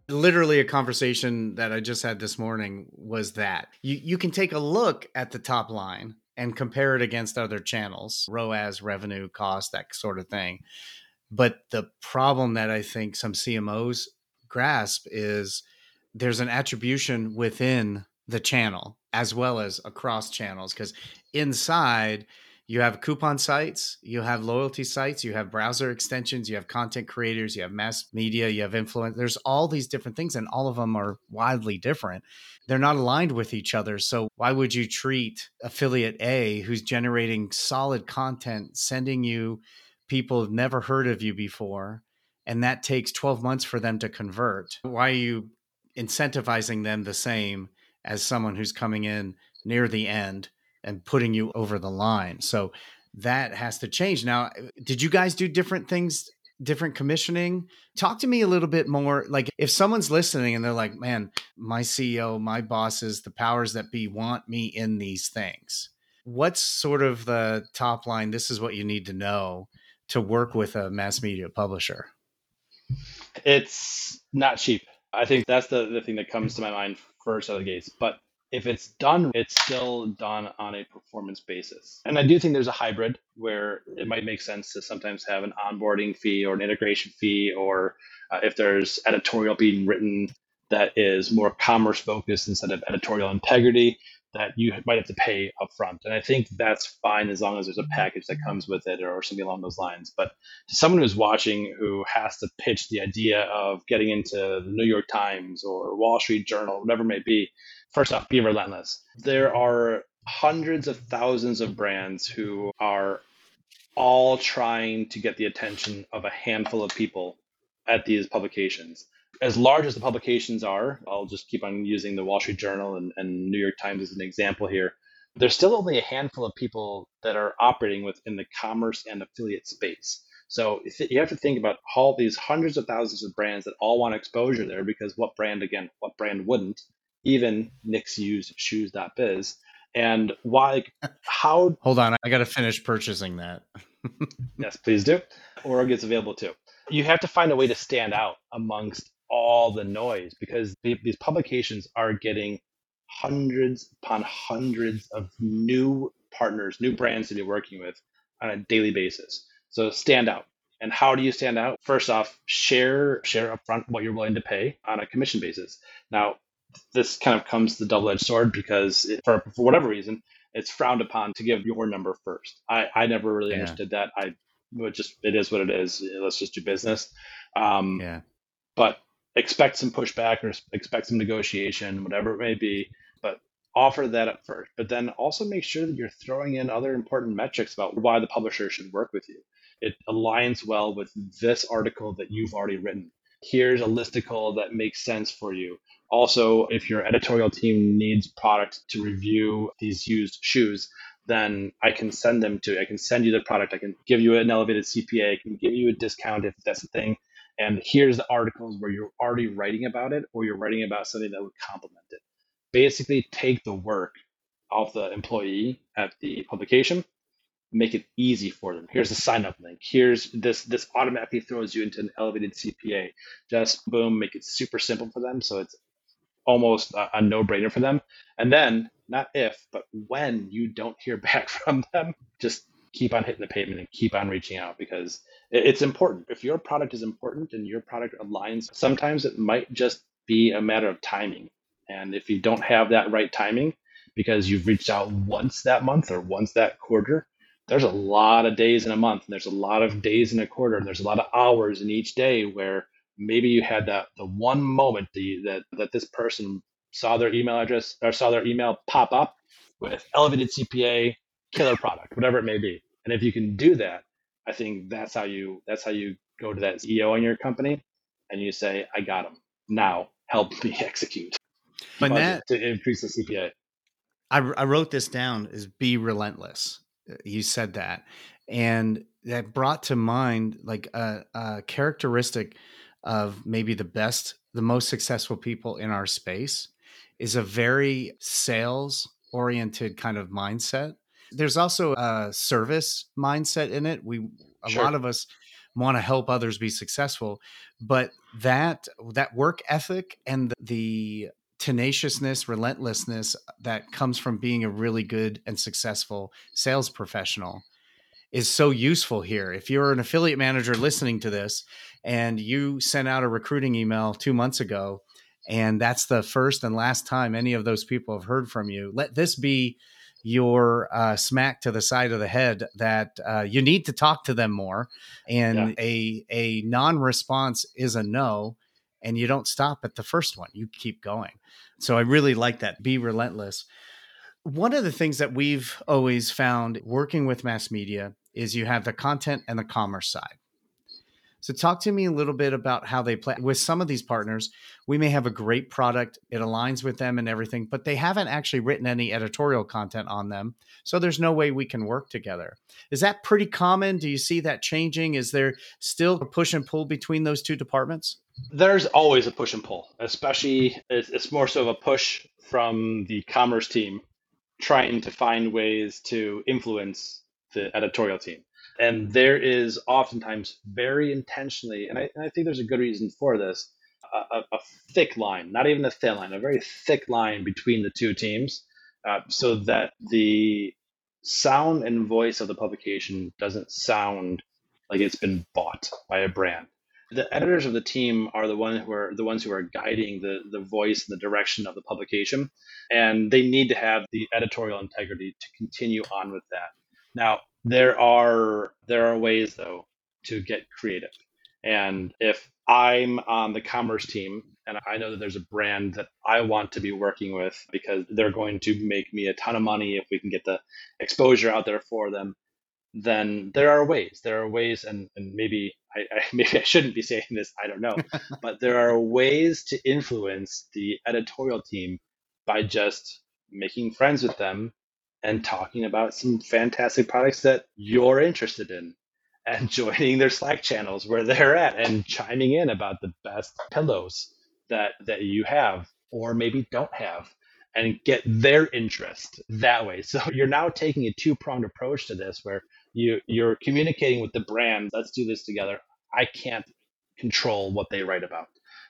Literally, a conversation that I just had this morning was that you, you can take a look at the top line and compare it against other channels, ROAS, revenue, cost, that sort of thing. But the problem that I think some CMOs grasp is there's an attribution within the channel as well as across channels because inside you have coupon sites, you have loyalty sites, you have browser extensions, you have content creators, you have mass media, you have influence. There's all these different things, and all of them are wildly different. They're not aligned with each other. So, why would you treat affiliate A, who's generating solid content, sending you people who've never heard of you before, and that takes 12 months for them to convert? Why are you incentivizing them the same as someone who's coming in near the end? And putting you over the line. So that has to change. Now, uh, did you guys do different things, different commissioning? Talk to me a little bit more. Like, if someone's listening and they're like, man, my CEO, my bosses, the powers that be want me in these things, what's sort of the top line? This is what you need to know to work with a mass media publisher. It's not cheap. I think that's the, the thing that comes to my mind first out of the gates. But if it's done, it's still done on a performance basis. And I do think there's a hybrid where it might make sense to sometimes have an onboarding fee or an integration fee, or uh, if there's editorial being written that is more commerce focused instead of editorial integrity, that you might have to pay upfront. And I think that's fine as long as there's a package that comes with it or something along those lines. But to someone who's watching who has to pitch the idea of getting into the New York Times or Wall Street Journal, whatever it may be, first off, be relentless. There are hundreds of thousands of brands who are all trying to get the attention of a handful of people at these publications. As large as the publications are, I'll just keep on using the Wall Street Journal and, and New York Times as an example here. There's still only a handful of people that are operating within the commerce and affiliate space. So you have to think about all these hundreds of thousands of brands that all want exposure there because what brand, again, what brand wouldn't? Even Nick's used shoes.biz. And why, how. Hold on, I got to finish purchasing that. yes, please do. Or gets available too. You have to find a way to stand out amongst all the noise because these publications are getting hundreds upon hundreds of new partners, new brands to be working with on a daily basis. So stand out. And how do you stand out? First off, share share upfront what you're willing to pay on a commission basis. Now, this kind of comes the double-edged sword because it, for, for whatever reason it's frowned upon to give your number first. I, I never really yeah. understood that. I would just it is what it is. Let's just do business. Um, yeah. but expect some pushback or expect some negotiation whatever it may be but offer that up first. But then also make sure that you're throwing in other important metrics about why the publisher should work with you. It aligns well with this article that you've already written here's a listicle that makes sense for you also, if your editorial team needs product to review these used shoes, then I can send them to, I can send you the product. I can give you an elevated CPA. I can give you a discount if that's a thing. And here's the articles where you're already writing about it or you're writing about something that would complement it. Basically, take the work of the employee at the publication, make it easy for them. Here's the sign up link. Here's this, this automatically throws you into an elevated CPA. Just boom, make it super simple for them. So it's almost a, a no-brainer for them. And then not if, but when you don't hear back from them, just keep on hitting the pavement and keep on reaching out because it's important. If your product is important and your product aligns, sometimes it might just be a matter of timing. And if you don't have that right timing because you've reached out once that month or once that quarter, there's a lot of days in a month and there's a lot of days in a quarter and there's a lot of hours in each day where maybe you had that the one moment the, that that this person saw their email address or saw their email pop up with elevated CPA, killer product, whatever it may be. And if you can do that, I think that's how you that's how you go to that CEO in your company and you say, I got him. Now help me execute. But that to increase the CPA. I, I wrote this down is be relentless. Uh, you said that. And that brought to mind like a, a characteristic of maybe the best, the most successful people in our space is a very sales oriented kind of mindset. There's also a service mindset in it. We a sure. lot of us want to help others be successful, but that that work ethic and the tenaciousness, relentlessness that comes from being a really good and successful sales professional is so useful here. If you're an affiliate manager listening to this and you sent out a recruiting email two months ago, and that's the first and last time any of those people have heard from you, let this be your uh, smack to the side of the head that uh, you need to talk to them more. And yeah. a, a non response is a no. And you don't stop at the first one, you keep going. So I really like that. Be relentless. One of the things that we've always found working with mass media is you have the content and the commerce side. So talk to me a little bit about how they play with some of these partners. We may have a great product, it aligns with them and everything, but they haven't actually written any editorial content on them. So there's no way we can work together. Is that pretty common? Do you see that changing? Is there still a push and pull between those two departments? There's always a push and pull, especially it's more so of a push from the commerce team trying to find ways to influence the editorial team. And there is oftentimes very intentionally, and I, and I think there's a good reason for this, a, a, thick line, not even a thin line, a very thick line between the two teams, uh, so that the sound and voice of the publication doesn't sound like it's been bought by a brand. The editors of the team are the one who are the ones who are guiding the the voice and the direction of the publication, and they need to have the editorial integrity to continue on with that. Now, there are there are ways though to get creative. And if I'm on the commerce team and I know that there's a brand that I want to be working with because they're going to make me a ton of money if we can get the exposure out there for them, then there are ways. There are ways, and, and maybe I, I maybe I shouldn't be saying this. I don't know, but there are ways to influence the editorial team by just making friends with them and talking about some fantastic products that you're interested in and joining their Slack channels where they're at and chiming in about the best pillows that that you have or maybe don't have and get their interest that way. So you're now taking a two-pronged approach to this where you you're communicating with the brand, let's do this together. I can't control what they write about.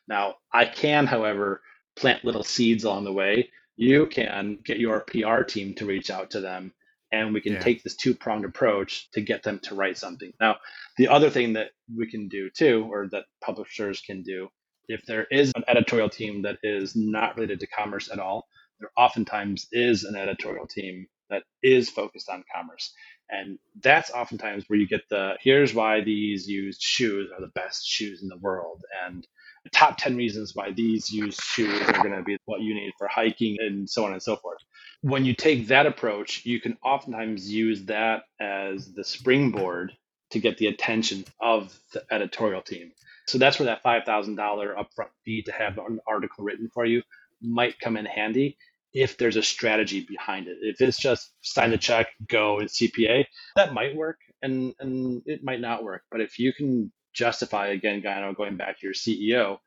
Now, I can, however, plant little seeds along the way you can get your PR team to reach out to them and we can yeah. take this two pronged approach to get them to write something. Now, the other thing that we can do too, or that publishers can do, if there is an editorial team that is not related to commerce at all, there oftentimes is an editorial team that is focused on commerce. And that's oftentimes where you get the here's why these used shoes are the best shoes in the world. And top 10 reasons why these used shoes are going to be what you need for hiking and so on and so forth. When you take that approach, you can oftentimes use that as the springboard to get the attention of the editorial team. So that's where that $5,000 upfront fee to have an article written for you might come in handy if there's a strategy behind it. If it's just sign the check, go, and CPA, that might work and, and it might not work. But if you can justify again, Gino, going back to your CEO,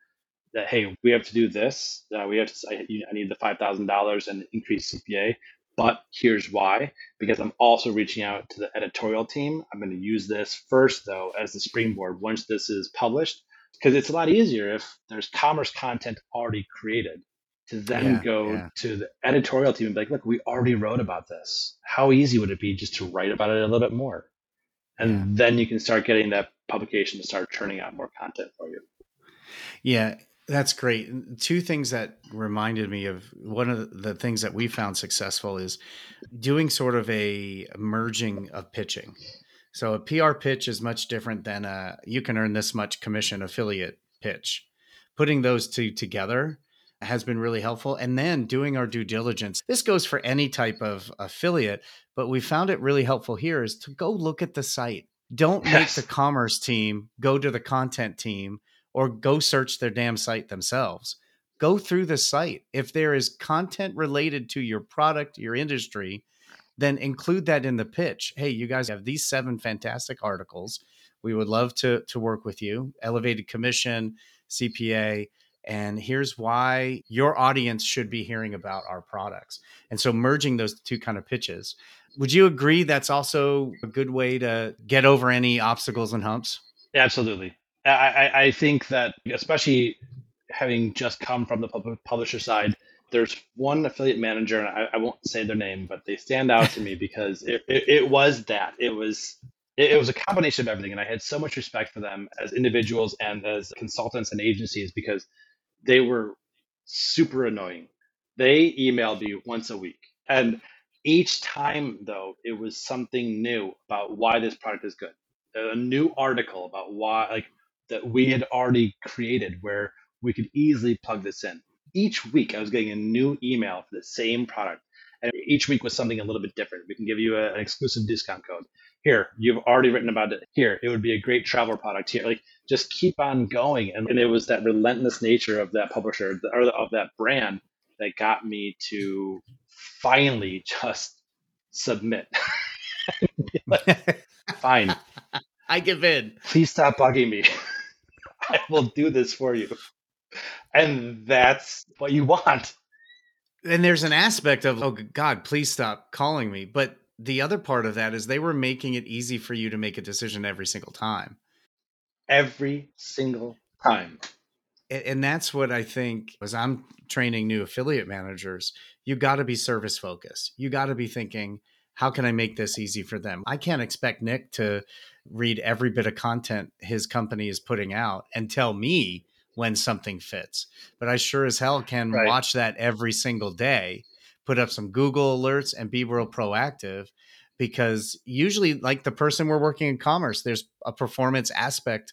that hey, we have to do this. Uh, we have to. I, I need the five thousand dollars and increase CPA. But here's why: because I'm also reaching out to the editorial team. I'm going to use this first, though, as the springboard once this is published, because it's a lot easier if there's commerce content already created to then yeah, go yeah. to the editorial team and be like, look, we already wrote about this. How easy would it be just to write about it a little bit more? And yeah. then you can start getting that publication to start churning out more content for you. Yeah, that's great. Two things that reminded me of one of the things that we found successful is doing sort of a merging of pitching. So a PR pitch is much different than a you can earn this much commission affiliate pitch. Putting those two together has been really helpful. And then doing our due diligence. This goes for any type of affiliate, but we found it really helpful here is to go look at the site. Don't yes. make the commerce team go to the content team or go search their damn site themselves. Go through the site. If there is content related to your product, your industry, then include that in the pitch. Hey, you guys have these seven fantastic articles. We would love to to work with you. Elevated commission, CPA, and here's why your audience should be hearing about our products. And so merging those two kind of pitches. Would you agree that's also a good way to get over any obstacles and humps? Absolutely. I, I think that especially having just come from the publisher side, there's one affiliate manager, and I, I, won't say their name, but they stand out to me because it, it, it was that. It was it, it was a combination of everything, and I had so much respect for them as individuals and as consultants and agencies because they were super annoying. They emailed me once a week, and each time though, it was something new about why this product is good. A new article about why, like that we had already created, where we could easily plug this in each week I was getting a new email for the same product. And each week was something a little bit different. We can give you a, an exclusive discount code. Here, you've already written about it. Here, it would be a great travel product. Here, like just keep on going. And, and it was that relentless nature of that publisher or of that brand that got me to finally just submit. like, Fine. I give in. Please stop bugging me. I will do this for you and that's what you want. And there's an aspect of, oh God, please stop calling me. But the other part of that is they were making it easy for you to make a decision every single time. Every single time. And that's what I think as I'm training new affiliate managers, you got to be service focused. You got to be thinking, how can I make this easy for them? I can't expect Nick to read every bit of content his company is putting out and tell me when something fits. But I sure as hell can right. watch that every single day, put up some Google alerts and be real proactive because usually like the person we're working in commerce, there's a performance aspect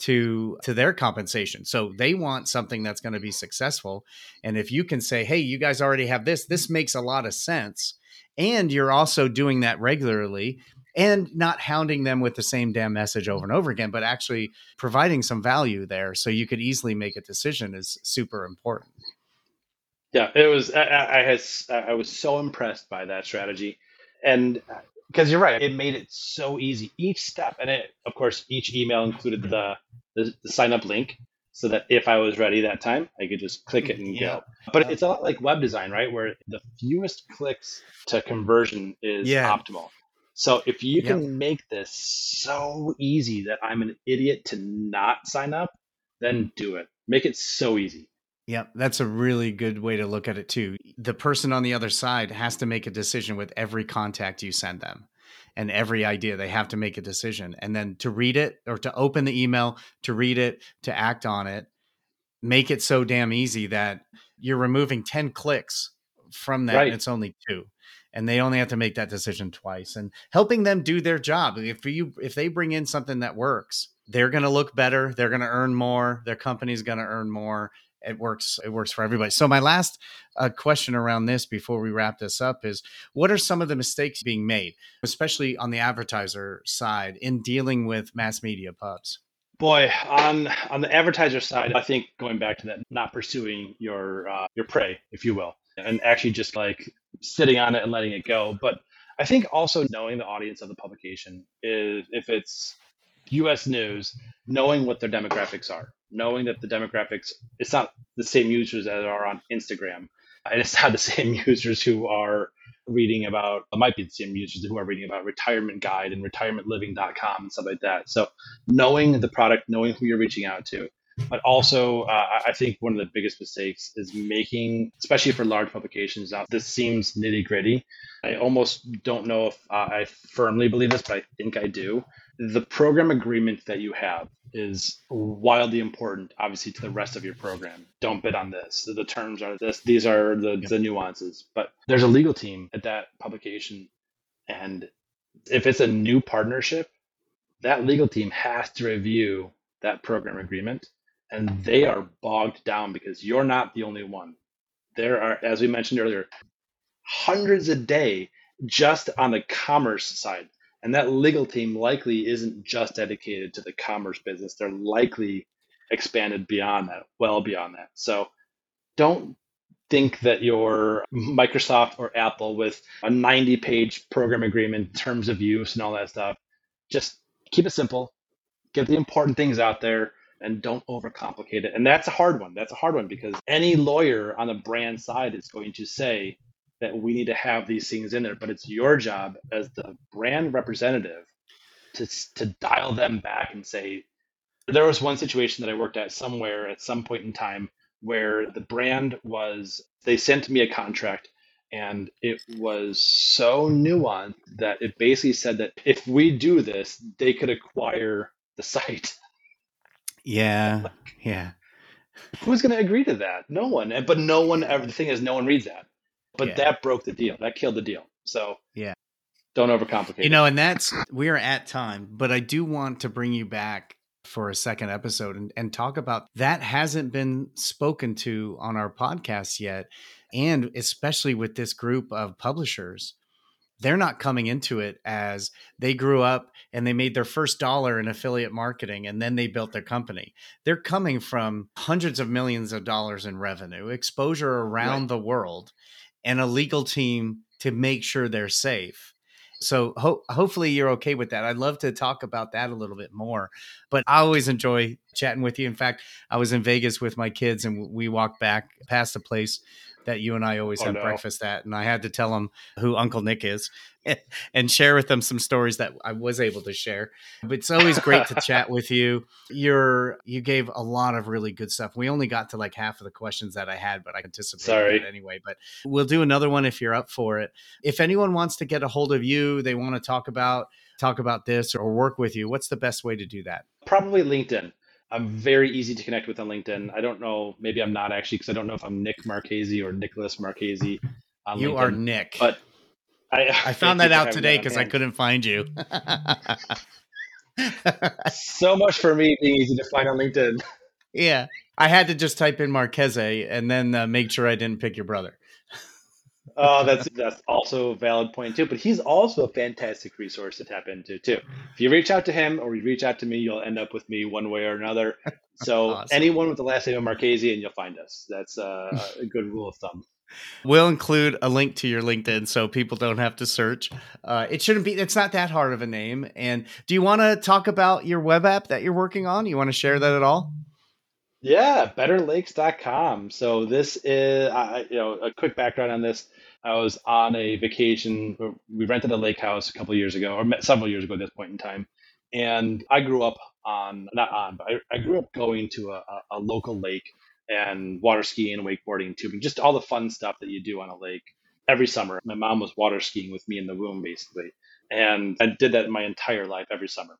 to to their compensation. So they want something that's going to be successful. And if you can say, "Hey, you guys already have this. This makes a lot of sense." And you're also doing that regularly, and not hounding them with the same damn message over and over again, but actually providing some value there so you could easily make a decision is super important. Yeah, it was. I, I has I was so impressed by that strategy, and because you're right, it made it so easy. Each step, and it, of course, each email included the, the, the sign up link, so that if I was ready that time, I could just click it and yeah. go. But it's a lot like web design, right? Where the fewest clicks to conversion is yeah. optimal. So if you yep. can make this so easy that I'm an idiot to not sign up, then do it. Make it so easy. Yeah, that's a really good way to look at it too. The person on the other side has to make a decision with every contact you send them and every idea. They have to make a decision. And then to read it or to open the email, to read it, to act on it, make it so damn easy that you're removing 10 clicks from that right. and it's only two and they only have to make that decision twice and helping them do their job if you if they bring in something that works they're going to look better they're going to earn more their company's going to earn more it works it works for everybody so my last uh, question around this before we wrap this up is what are some of the mistakes being made especially on the advertiser side in dealing with mass media pubs boy on on the advertiser side i think going back to that not pursuing your uh, your prey if you will and actually just like sitting on it and letting it go. But I think also knowing the audience of the publication is if it's US news, knowing what their demographics are, knowing that the demographics, it's not the same users that are on Instagram. And it's not the same users who are reading about, it might be the same users who are reading about retirement guide and retirementliving.com and stuff like that. So knowing the product, knowing who you're reaching out to, but also, uh, I think one of the biggest mistakes is making, especially for large publications. Now, this seems nitty gritty. I almost don't know if uh, I firmly believe this, but I think I do. The program agreement that you have is wildly important, obviously, to the rest of your program. Don't bid on this. The terms are this. These are the, the nuances. But there's a legal team at that publication. And if it's a new partnership, that legal team has to review that program agreement and they are bogged down because you're not the only one. There are, as we mentioned earlier, hundreds a day just on the commerce side. And that legal team likely isn't just dedicated to the commerce business. They're likely expanded beyond that, well beyond that. So don't think that your Microsoft or Apple with a 90 page program agreement, terms of use, and all that stuff. Just keep it simple, get the important things out there, and don't overcomplicate it. And that's a hard one. That's a hard one because any lawyer on the brand side is going to say that we need to have these things in there, but it's your job as the brand representative to to dial them back and say there was one situation that I worked at somewhere at some point in time where the brand was they sent me a contract and it was so nuanced that it basically said that if we do this, they could acquire the site. Yeah. Yeah. Who's going to agree to that? No one. But no one ever. The thing is, no one reads that. But Yeah. that broke the deal. That killed the deal. So Yeah. don't overcomplicate. You know, and that's we're at time, but I do want to bring you back for a second episode and, and talk about that hasn't been spoken to on our podcast yet. And especially with this group of publishers, they're not coming into it as they grew up and they made their first dollar in affiliate marketing and then they built their company. They're coming from hundreds of millions of dollars in revenue, exposure around Right. the world, and a legal team to make sure they're safe. So ho- hopefully you're okay with that. I'd love to talk about that a little bit more, but I always enjoy chatting with you. In fact, I was in Vegas with my kids and we walked back past a place that you and I always Oh, have no. breakfast at, and I had to tell them who Uncle Nick is and share with them some stories that I was able to share. But it's always great to chat with you. You're you gave a lot of really good stuff. We only got to like half of the questions that I had, but I anticipated Sorry. anyway. But we'll do another one if you're up for it. If anyone wants to get a hold of you, they want to talk about talk about this or work with you, what's the best way to do that? Probably LinkedIn. I'm very easy to connect with on LinkedIn. I don't know. Maybe I'm not actually because I don't know if I'm Nick Marchese or Nicholas Marchese. On You LinkedIn. are Nick. But I, I found that out today because I couldn't find you. So much for me being easy to find on LinkedIn. yeah. I had to just type in Marchese and then uh, make sure I didn't pick your brother. Oh, that's that's also a valid point too. But he's also a fantastic resource to tap into too. If you reach out to him or you reach out to me, you'll end up with me one way or another. So Awesome. anyone with the last name of Marchese, and you'll find us. That's uh, a good rule of thumb. We'll include a link to your LinkedIn so people don't have to search. Uh, it shouldn't be, it's not that hard of a name. And do you want to talk about your web app that you're working on? You want to share that at all? Yeah, betterlakes.com. So this is, I, you know, a quick background on this. I was on a vacation. We rented a lake house a couple years ago, or several years ago at this point in time. And I grew up on, not on, but I, I grew up going to a, a, local lake and water skiing wakeboarding tubing, just all the fun stuff that you do on a lake every summer. My mom was water skiing with me in the womb, basically. And I did that my entire life every summer.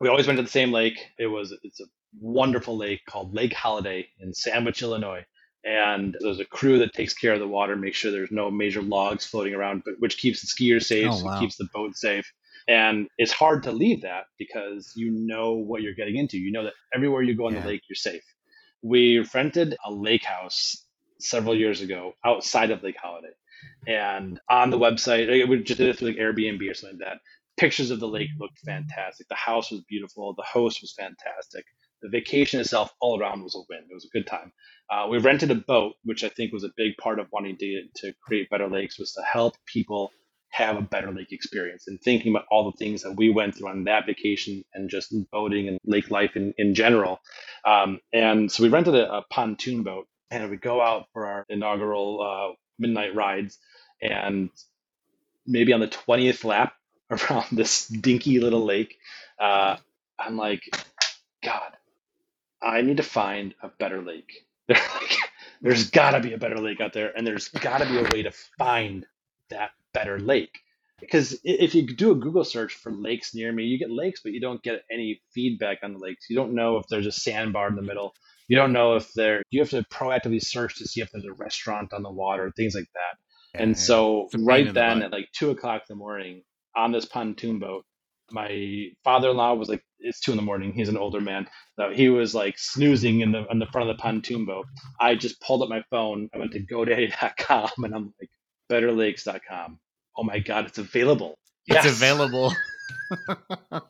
We always went to the same lake. It was, it's a wonderful lake called Lake Holiday in Sandwich, Illinois. And there's a crew that takes care of the water, makes sure there's no major logs floating around, but which keeps the skiers safe, Oh, wow. keeps the boat safe. And it's hard to leave that because you know what you're getting into. You know that everywhere you go on Yeah. the lake, you're safe. We rented a lake house several years ago outside of Lake Holiday. And on the website, like, we just did it through like Airbnb or something like that. Pictures of the lake looked fantastic. The house was beautiful. The host was fantastic. The vacation itself, all around, was a win. It was a good time. Uh, we rented a boat, which I think was a big part of wanting to, to create Better Lakes, was to help people have a better lake experience and thinking about all the things that we went through on that vacation and just boating and lake life in, in general. Um, and so we rented a, a pontoon boat and we go out for our inaugural uh, midnight rides. And maybe on the 20th lap around this dinky little lake, uh, I'm like, God, I need to find a better lake. Like, there's got to be a better lake out there, and there's got to be a way to find that better lake. Because if you do a Google search for lakes near me, you get lakes, but you don't get any feedback on the lakes. You don't know if there's a sandbar in the middle. You don't know if there. You have to proactively search to see if there's a restaurant on the water, things like that. And so, It's a pain right in the then, at like two o'clock in the morning, on this pontoon boat, my father-in-law was like, "It's two in the morning." He's an older man. So he was like snoozing in the on the front of the pontoon boat. I just pulled up my phone. I went to GoDaddy.com and I'm like, BetterLakes.com. Oh my God, it's available. It's available.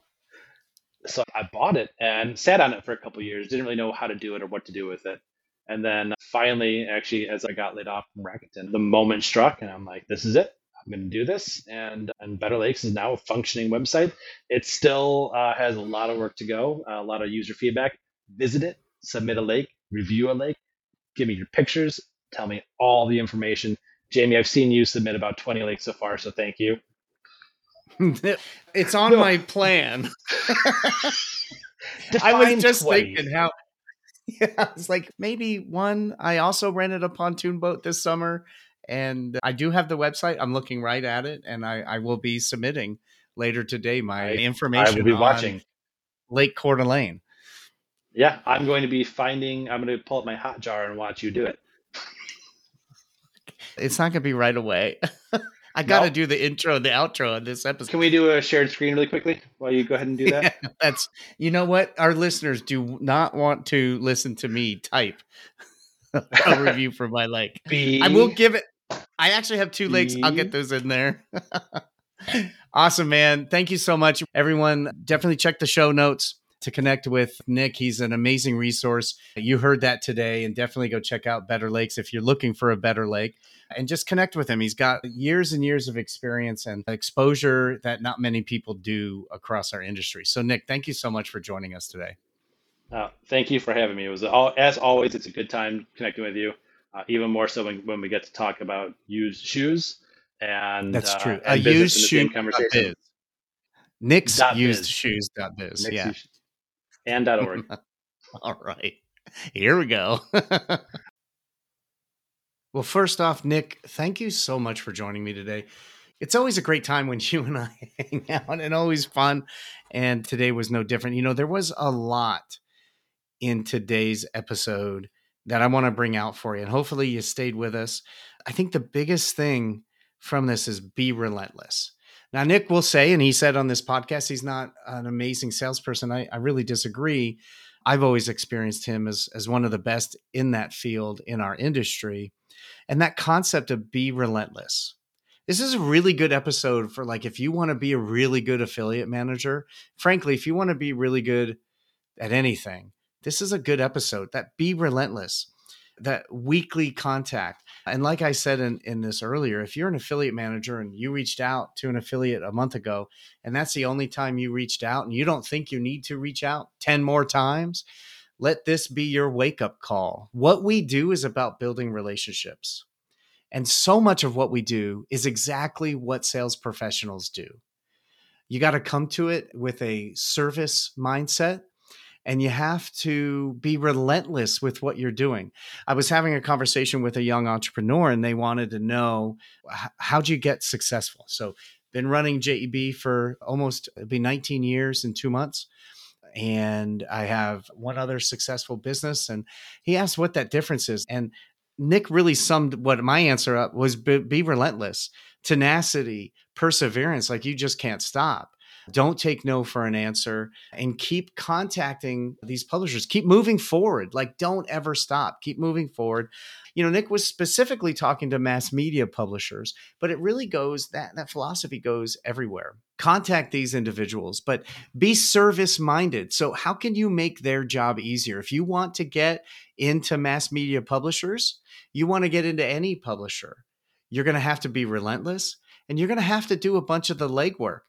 So I bought it and sat on it for a couple of years. Didn't really know how to do it or what to do with it. And then uh, finally, actually, as I got laid off from Rakuten, the moment struck, and I'm like, "This is it. I'm going to do this." And and Better Lakes is now a functioning website. It still uh, has a lot of work to go, a lot of user feedback. Visit it, submit a lake, review a lake, give me your pictures, tell me all the information. Jamie, I've seen you submit about 20 lakes so far, so thank you. it's on No. my plan. I was just 20. thinking how Yeah, it's like maybe one. I also rented a pontoon boat this summer, and I do have the website. I'm looking right at it, and I, I will be submitting later today my I- information. I will be watching. Lake Coeur d'Alene. Yeah, I'm going to be finding. I'm going to pull up my Hotjar and watch you do it. It's not going to be right away. I got to No? do the intro and the outro on this episode. Can we do a shared screen really quickly while you go ahead and do that? Yeah, that's you know what our listeners do not want to listen to me type a review for my lake. B. I will give it. I actually have two lakes. I'll get those in there. awesome, man. Thank you so much, everyone. Definitely check the show notes to connect with Nick. He's an amazing resource. You heard that today, and definitely go check out Better Lakes if you're looking for a better lake. And just connect with him. He's got years and years of experience and exposure that not many people do across our industry. So, Nick, thank you so much for joining us today. Uh, thank you for having me. It was all, as always. It's a good time connecting with you. Uh, even more so when, when we get to talk about used shoes and That's uh, true. and A used shoe conversation. biz. Nick's Dot used biz. shoes. Dot biz. Next yeah. use- and dot org. All right. Here we go. well, first off, Nick, thank you so much for joining me today. It's always a great time when you and I hang out and always fun. And today was no different. You know, there was a lot in today's episode that I want to bring out for you. And hopefully you stayed with us. I think the biggest thing from this is be relentless. Now, Nick will say, and he said on this podcast, he's not an amazing salesperson. I, I really disagree. I've always experienced him as, as one of the best in that field in our industry. And that concept of be relentless. This is a really good episode for like if you want to be a really good affiliate manager. Frankly, if you want to be really good at anything, this is a good episode. That be relentless, that weekly contact. And like I said in, in this earlier, if you're an affiliate manager and you reached out to an affiliate a month ago, and that's the only time you reached out, and you don't think you need to reach out 10 more times, let this be your wake up call. What we do is about building relationships. And so much of what we do is exactly what sales professionals do. You got to come to it with a service mindset and you have to be relentless with what you're doing. I was having a conversation with a young entrepreneur and they wanted to know how'd you get successful? So, been running JEB for almost be 19 years in 2 months and I have one other successful business and he asked what that difference is and Nick really summed what my answer up was be, be relentless, tenacity, perseverance like you just can't stop. Don't take no for an answer and keep contacting these publishers. Keep moving forward. Like, don't ever stop. Keep moving forward. You know, Nick was specifically talking to mass media publishers, but it really goes that that philosophy goes everywhere. Contact these individuals, but be service minded. So, how can you make their job easier? If you want to get into mass media publishers, you want to get into any publisher, you're going to have to be relentless and you're going to have to do a bunch of the legwork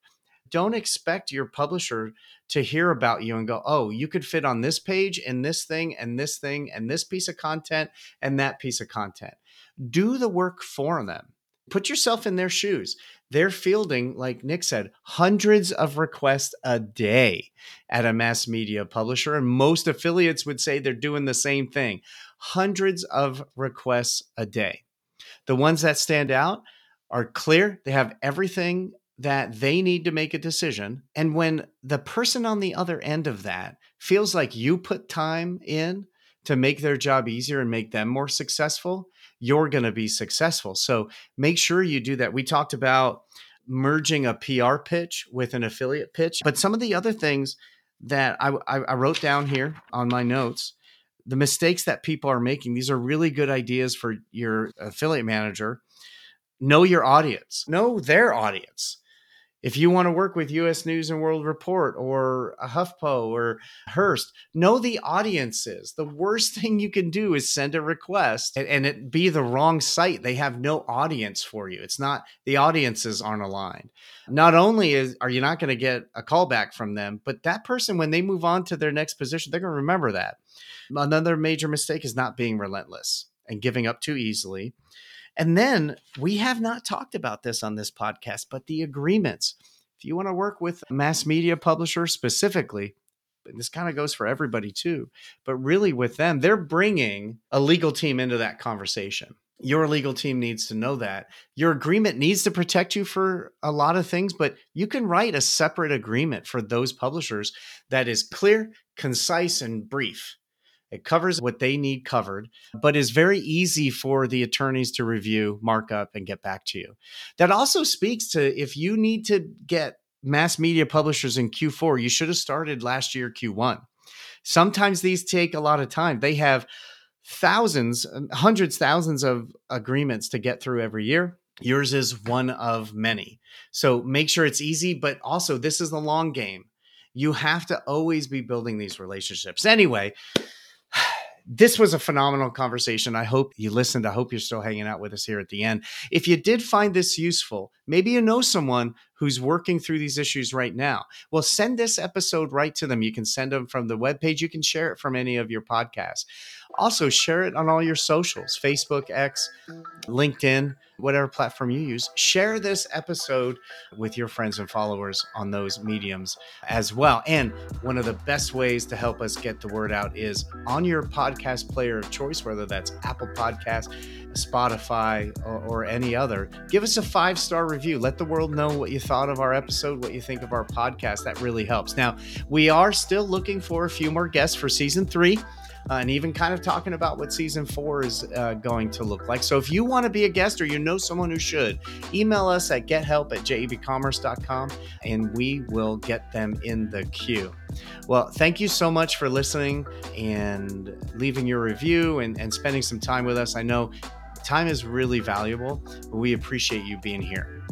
don't expect your publisher to hear about you and go, oh, you could fit on this page and this thing and this thing and this piece of content and that piece of content. Do the work for them. Put yourself in their shoes. They're fielding, like Nick said, hundreds of requests a day at a mass media publisher. And most affiliates would say they're doing the same thing hundreds of requests a day. The ones that stand out are clear, they have everything that they need to make a decision. And when the person on the other end of that feels like you put time in to make their job easier and make them more successful, you're going to be successful. So make sure you do that. We talked about merging a PR pitch with an affiliate pitch, but some of the other things that I, I, wrote down here on my notes the mistakes that people are making these are really good ideas for your affiliate manager know your audience know their audience if you want to work with US News and World Report or HuffPo or Hearst, know the audiences. The worst thing you can do is send a request and, and it be the wrong site. They have no audience for you. It's not the audiences aren't aligned. Not only is are you not going to get a callback from them, but that person when they move on to their next position, they're going to remember that. Another major mistake is not being relentless and giving up too easily. And then we have not talked about this on this podcast, but the agreements. If you want to work with mass media publisher specifically, this kind of goes for everybody too. But really, with them, they're bringing a legal team into that conversation. Your legal team needs to know that. Your agreement needs to protect you for a lot of things, but you can write a separate agreement for those publishers that is clear, concise, and brief. It covers what they need covered, but is very easy for the attorneys to review, mark up, and get back to you. That also speaks to if you need to get mass media publishers in Q4, you should have started last year, Q1. Sometimes these take a lot of time. They have thousands, hundreds, thousands of agreements to get through every year. Yours is one of many. So make sure it's easy, but also this is the long game. You have to always be building these relationships. Anyway, this was a phenomenal conversation. I hope you listened. I hope you're still hanging out with us here at the end. If you did find this useful, maybe you know someone who's working through these issues right now. Well, send this episode right to them. You can send them from the webpage. You can share it from any of your podcasts. Also, share it on all your socials Facebook, X, LinkedIn, whatever platform you use. Share this episode with your friends and followers on those mediums as well. And one of the best ways to help us get the word out is on your podcast player of choice, whether that's Apple Podcast, Spotify, or, or any other. Give us a five star review. Let the world know what you thought of our episode, what you think of our podcast. That really helps. Now, we are still looking for a few more guests for season three uh, and even kind of talking about what season four is uh, going to look like. So if you want to be a guest or you know someone who should, email us at gethelp at and we will get them in the queue. Well, thank you so much for listening and leaving your review and, and spending some time with us. I know time is really valuable, but we appreciate you being here.